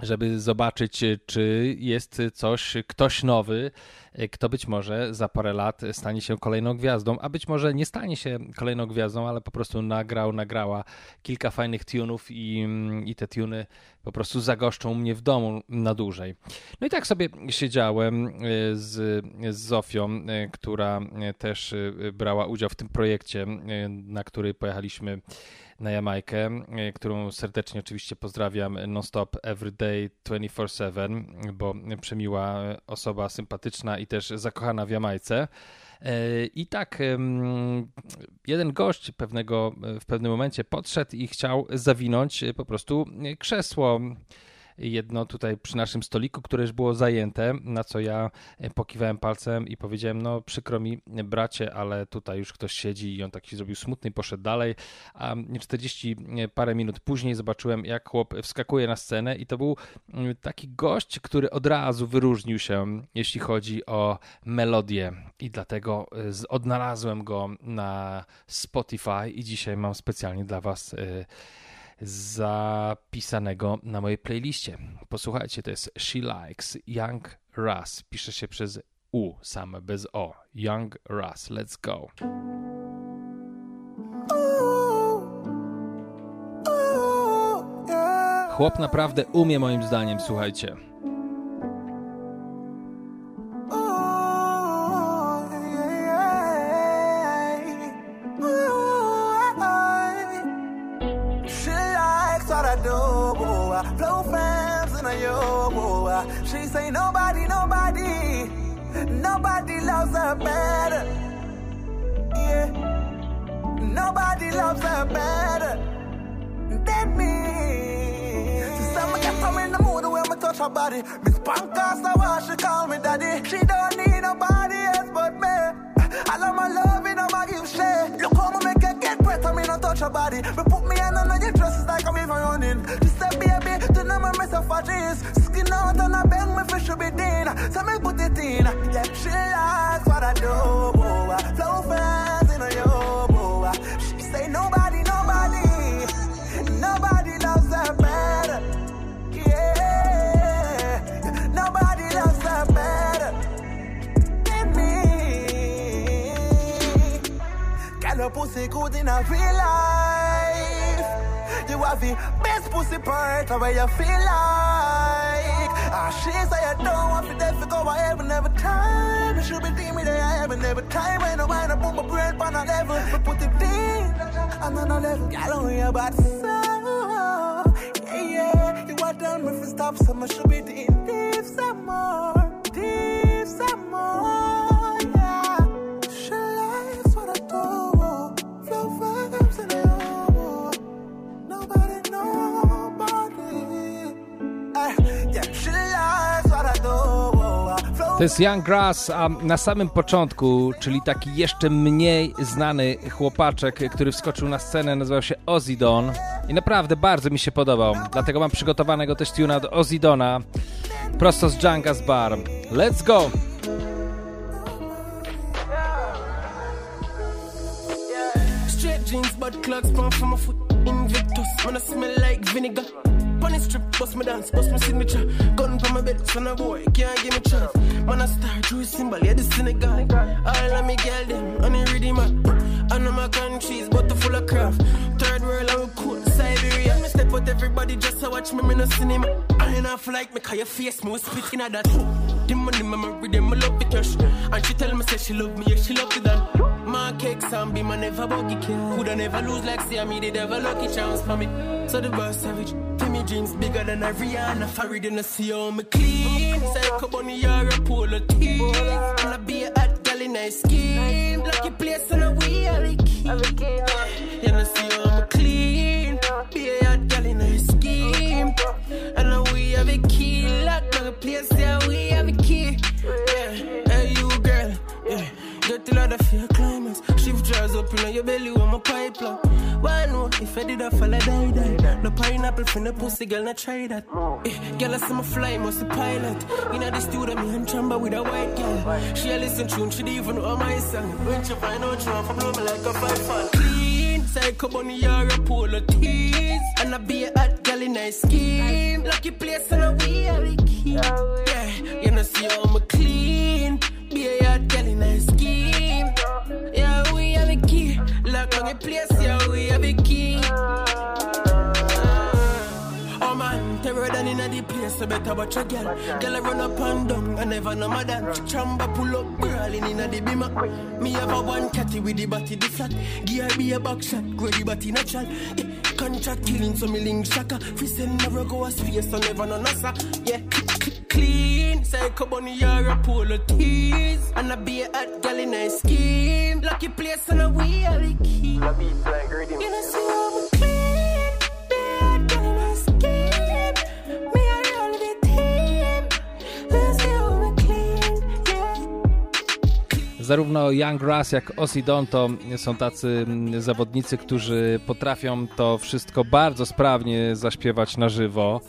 żeby zobaczyć, y, czy jest coś, ktoś nowy, y, kto być może za parę lat stanie się kolejną gwiazdą, a być może nie stanie się kolejną gwiazdą, ale po prostu nagrał, nagrała kilka fajnych tunów i, mm, i te tuny po prostu zagoszczą mnie w domu na dłużej. No i tak sobie siedziałem y, z, z Zofią, która też brała udział w tym projekcie, na który pojechaliśmy na Jamajkę, y, którą serdecznie oczywiście pozdrawiam non-stop everyday 24/7, bo przemiła osoba, sympatyczna i też zakochana w Jamajce. E, I tak jeden gość pewnego, w pewnym momencie podszedł i chciał zawinąć po prostu krzesło jedno tutaj przy naszym stoliku, które już było zajęte, na co ja pokiwałem palcem i powiedziałem, no przykro mi bracie, ale tutaj już ktoś siedzi i on tak się zrobił smutny i poszedł dalej, a 40 parę minut później zobaczyłem, jak chłop wskakuje na scenę i to był mm, taki gość, który od razu wyróżnił się, jeśli chodzi o melodię. I dlatego z- odnalazłem go na Spotify i dzisiaj mam specjalnie dla was zapisanego na mojej playliście. Posłuchajcie, to jest She Likes Young Russ. Pisze się przez U, same bez O. Young Russ. Let's go. Chłop naprawdę umie moim zdaniem, słuchajcie. She say nobody, nobody, nobody loves her better. Yeah, nobody loves her better than me. Said me get from in the mood when me touch her body. Miss Pancas, I want she call me daddy. She don't need nobody else but me. I love my love, know my give share. Look how me make her get wet, I mean not touch her body. But put me hand on dress, running. She said, baby, do not make myself for this. Skin out and I bang me fish should be din. So me put it in. Yeah, she likes what I do. boy. Flow fast in a yo. boy. She say nobody, nobody, nobody loves her better. Yeah, nobody loves her better than me. Girl, your pussy good in a real life. You have the best pussy part where you feel like. Ah, she say you don't want to death to go ahead and every time. You should be teaming there every every time. When I wind up on my brain on a level, but put it in another level. Girl, on your body so. Yeah, yeah. You are done with the stop, so I should be doing deep some more, To jest Young Grass, a na samym początku, czyli taki jeszcze mniej znany chłopaczek, który wskoczył na scenę, nazywał się Ozidon i naprawdę bardzo mi się podobał. Dlatego mam przygotowanego też tuna od Ozidona prosto z Django's Bar. Let's go! Jeans Bad clocks pump from my foot. Invictus, man, I smell like vinegar. Punish strip, bust my dance, bust my signature. Gun from my bed, son of boy, can't give me chance. Man, I star, true symbol, yeah, the Senegal. All of me girl, them, on the reading man. I know my countries, but full of craft. Third world, I'm cool, Siberia. Me step out everybody just to watch me, me no cinema. I ain't off like me, cause your face, was spit in that. The money, my memory, them, I love the cash. And she tell me, say she love me, yeah, she love it that. My cakes and be my never buggy kill. Coulda never lose like see me, they never lucky chance for me. So the boss savage, tell me dreams bigger than a Rihanna. Farid in the see how oh, me clean. Psycho bunny, you're a polo team. And I be a hot gal in a scheme. Lucky place and a key. You know see how me clean. Be a my pipeline. Why no? If I did a fall, I die, die. No pineapple for the pussy, girl, not try that. Eh, girl, I see my fly, must the pilot. In the studio, me and chamba with a white girl. She a listen tune, she even know my song. When she find out, she want to blow me like a five fan. Clean, psycho bunny, you're a polo tease. And I be a hot girl in a scheme. Lucky place, and a we are the key. Yeah, you know, see how I'm clean. Be a hot girl in a scheme. Yeah, we have a key. Lock on the place, yeah, we have a. in the place, so better watch a girl. Girl, I run up and down, I never know my dad. Chamba pull up, girl, in the bima. Me have a one catty with the body the flat. Gear be a back shot, grow the body natural. Yeah, contract killing, so me link shaka. Free send never go a space, so never no nasa. Yeah, clean, psycho bunny, you're a polo tease. And I be a hot girl in a scheme. Lucky place, and a we are the key. You know, see how I'm clean. Zarówno Young Grass jak Osidon to są tacy mm, zawodnicy, którzy potrafią to wszystko bardzo sprawnie zaśpiewać na żywo.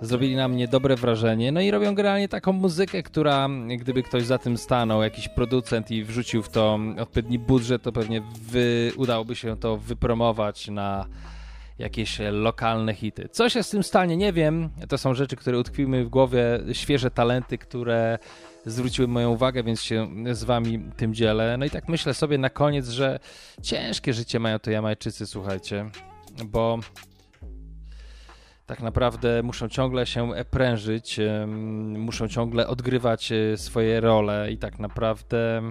Zrobili na mnie dobre wrażenie, no i robią generalnie taką muzykę, która gdyby ktoś za tym stanął, jakiś producent i wrzucił w to odpowiedni budżet, to pewnie wy, udałoby się to wypromować na jakieś lokalne hity. Co się z tym stanie, nie wiem. To są rzeczy, które utkwiły w głowie, świeże talenty, które zwróciły moją uwagę, więc się z wami tym dzielę. No i tak myślę sobie na koniec, że ciężkie życie mają to Jamajczycy, słuchajcie, bo tak naprawdę muszą ciągle się prężyć, muszą ciągle odgrywać e, swoje role i tak naprawdę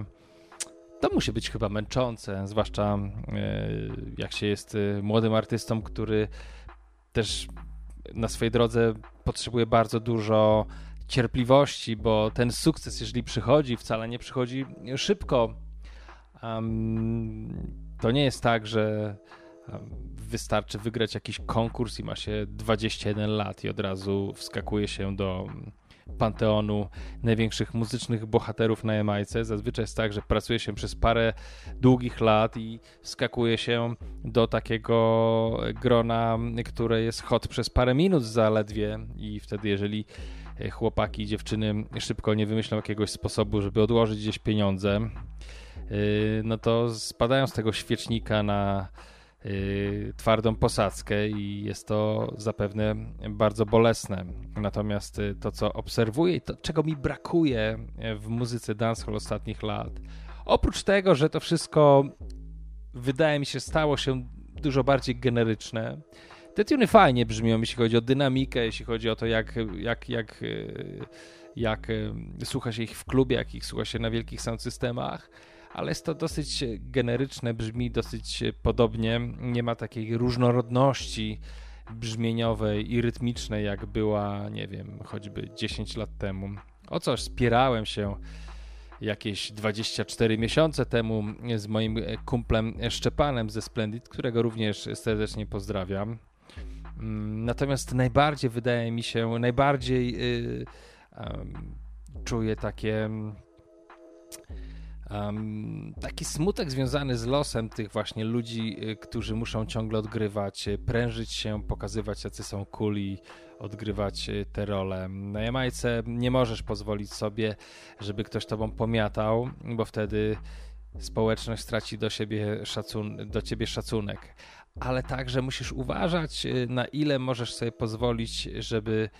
to musi być chyba męczące, zwłaszcza e, jak się jest e, młodym artystą, który też na swojej drodze potrzebuje bardzo dużo cierpliwości, bo ten sukces, jeżeli przychodzi, wcale nie przychodzi szybko. To nie jest tak, że wystarczy wygrać jakiś konkurs i ma się 21 lat i od razu wskakuje się do panteonu największych muzycznych bohaterów na Jamajce. Zazwyczaj jest tak, że pracuje się przez parę długich lat i wskakuje się do takiego grona, które jest hot przez parę minut zaledwie i wtedy jeżeli chłopaki i dziewczyny szybko nie wymyślą jakiegoś sposobu, żeby odłożyć gdzieś pieniądze, yy, no to spadają z tego świecznika na twardą posadzkę i jest to zapewne bardzo bolesne. Natomiast yy, to, co obserwuję to, czego mi brakuje w muzyce dancehall ostatnich lat, oprócz tego, że to wszystko wydaje mi się stało się dużo bardziej generyczne, te tuny fajnie brzmią, jeśli chodzi o dynamikę, jeśli chodzi o to, jak, jak, jak, jak słucha się ich w klubie, jak ich słucha się na wielkich sound systemach, ale jest to dosyć generyczne, brzmi dosyć podobnie, nie ma takiej różnorodności brzmieniowej i rytmicznej, jak była, nie wiem, choćby 10 lat temu. O coś spierałem się jakieś 24 miesiące temu z moim kumplem Szczepanem ze Splendid, którego również serdecznie pozdrawiam. Mm, Natomiast najbardziej wydaje mi się, najbardziej yy, um, czuję takie um, taki smutek związany z losem tych właśnie ludzi, y, którzy muszą ciągle odgrywać, y, prężyć się, pokazywać jacy są kuli, odgrywać y, te role. Na Jamajce nie możesz pozwolić sobie, żeby ktoś tobą pomiatał, bo wtedy społeczność straci do, siebie szacun- do ciebie szacunek. Ale także musisz uważać, y, na ile możesz sobie pozwolić, żeby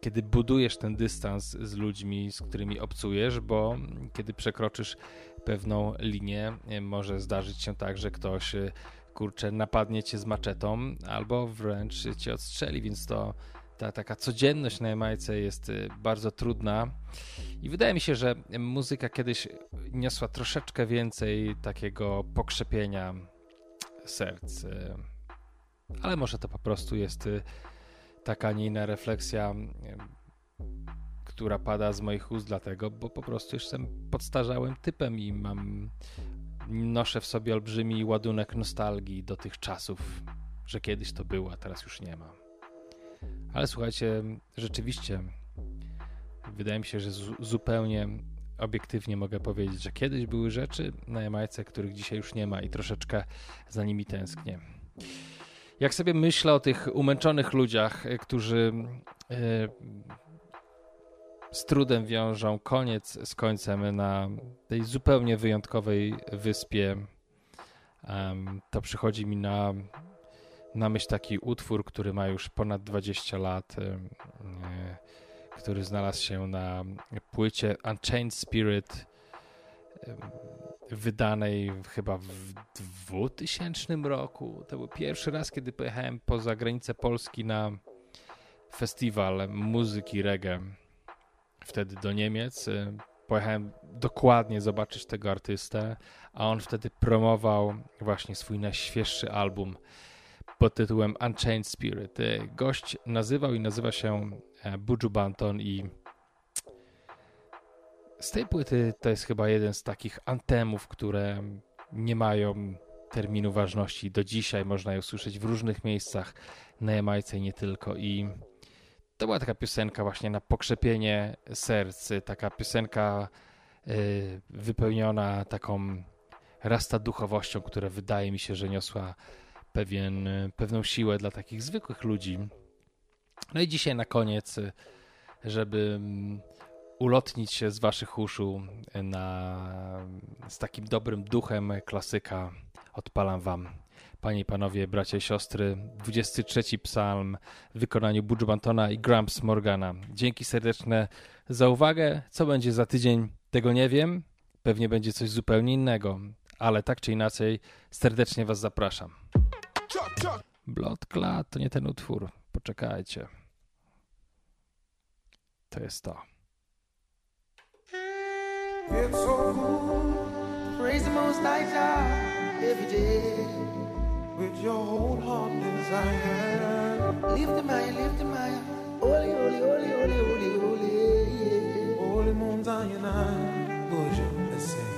kiedy budujesz ten dystans z ludźmi, z którymi obcujesz, bo kiedy przekroczysz pewną linię, y, może zdarzyć się tak, że ktoś y, kurczę napadnie cię z maczetą albo wręcz cię odstrzeli, więc to ta taka codzienność na Jamajce jest y, bardzo trudna i wydaje mi się, że muzyka kiedyś niosła troszeczkę więcej takiego pokrzepienia serc. y, Ale może to po prostu jest y, taka, nie inna refleksja, która pada z moich ust, dlatego, bo po prostu jestem podstarzałym typem i mam, noszę w sobie olbrzymi ładunek nostalgii do tych czasów, że kiedyś to było, a teraz już nie ma. Ale słuchajcie, rzeczywiście wydaje mi się, że zu- zupełnie obiektywnie mogę powiedzieć, że kiedyś były rzeczy na Jamajce, których dzisiaj już nie ma i troszeczkę za nimi tęsknię. Jak sobie myślę o tych umęczonych ludziach, którzy y, z trudem wiążą koniec z końcem na tej zupełnie wyjątkowej wyspie, to przychodzi mi na na myśl taki utwór, który ma już ponad 20 lat, y, który znalazł się na płycie Unchained Spirit, wydanej chyba w 2000 roku. To był pierwszy raz, kiedy pojechałem poza granicę Polski na festiwal muzyki reggae. Wtedy do Niemiec. Y, Pojechałem dokładnie zobaczyć tego artystę, a on wtedy promował właśnie swój najświeższy album pod tytułem Unchained Spirit. E, Gość nazywał i nazywa się e, Buju Banton i z tej płyty to jest chyba jeden z takich antemów, które nie mają terminu ważności. Do dzisiaj można je usłyszeć w różnych miejscach na Jamajce i nie tylko. I to była taka piosenka właśnie na pokrzepienie serc, taka piosenka y, wypełniona taką rasta duchowością, która wydaje mi się, że niosła pewien, y, pewną siłę dla takich zwykłych ludzi. No i dzisiaj na koniec, y, żeby mm, ulotnić się z waszych uszu y, na, z takim dobrym duchem klasyka, odpalam wam, panie i panowie, bracia i siostry, 23 psalm w wykonaniu Budge Bantona i Gramps Morgana. Dzięki serdeczne za uwagę. Co będzie za tydzień, tego nie wiem. Pewnie będzie coś zupełnie innego, ale tak czy inaczej serdecznie was zapraszam. Blood Clot to nie ten utwór. Poczekajcie. To jest to. It's so good. Praise the most high God every day. With your whole heart desire. Lift him high, lift him high. Holy, holy, holy, holy, holy, holy. Yeah. Holy Mount Zion, I worship. Let's sing.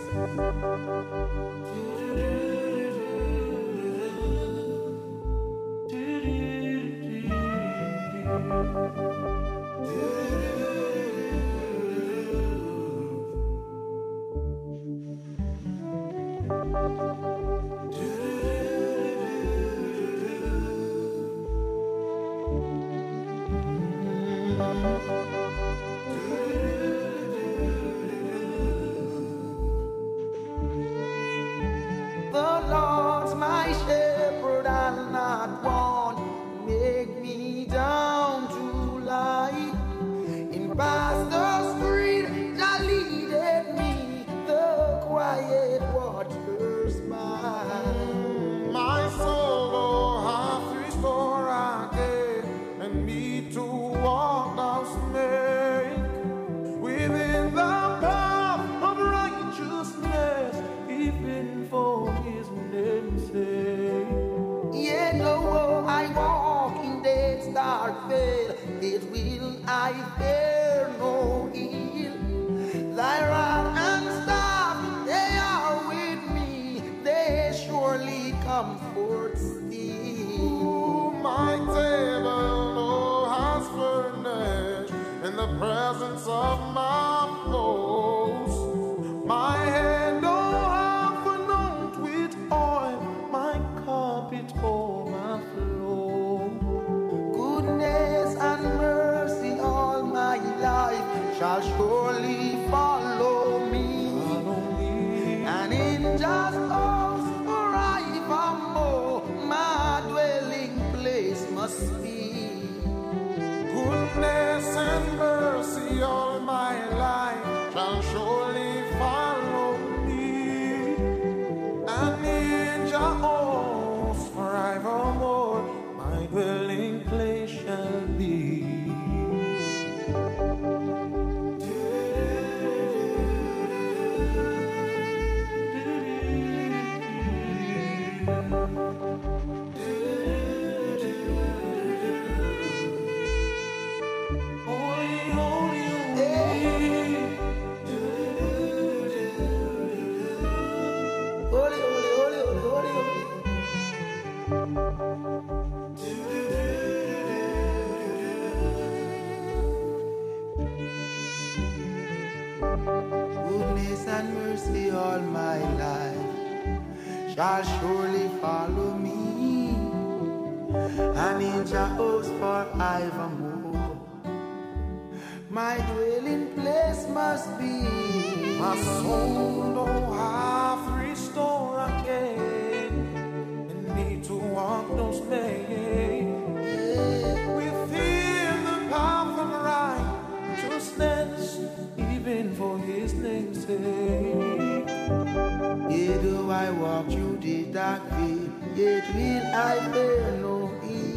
yet will I fear no ill.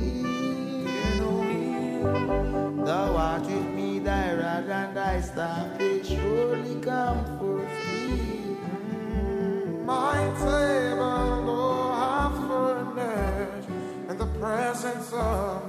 Thou me, thy rod and thy staff, surely. My table in the presence of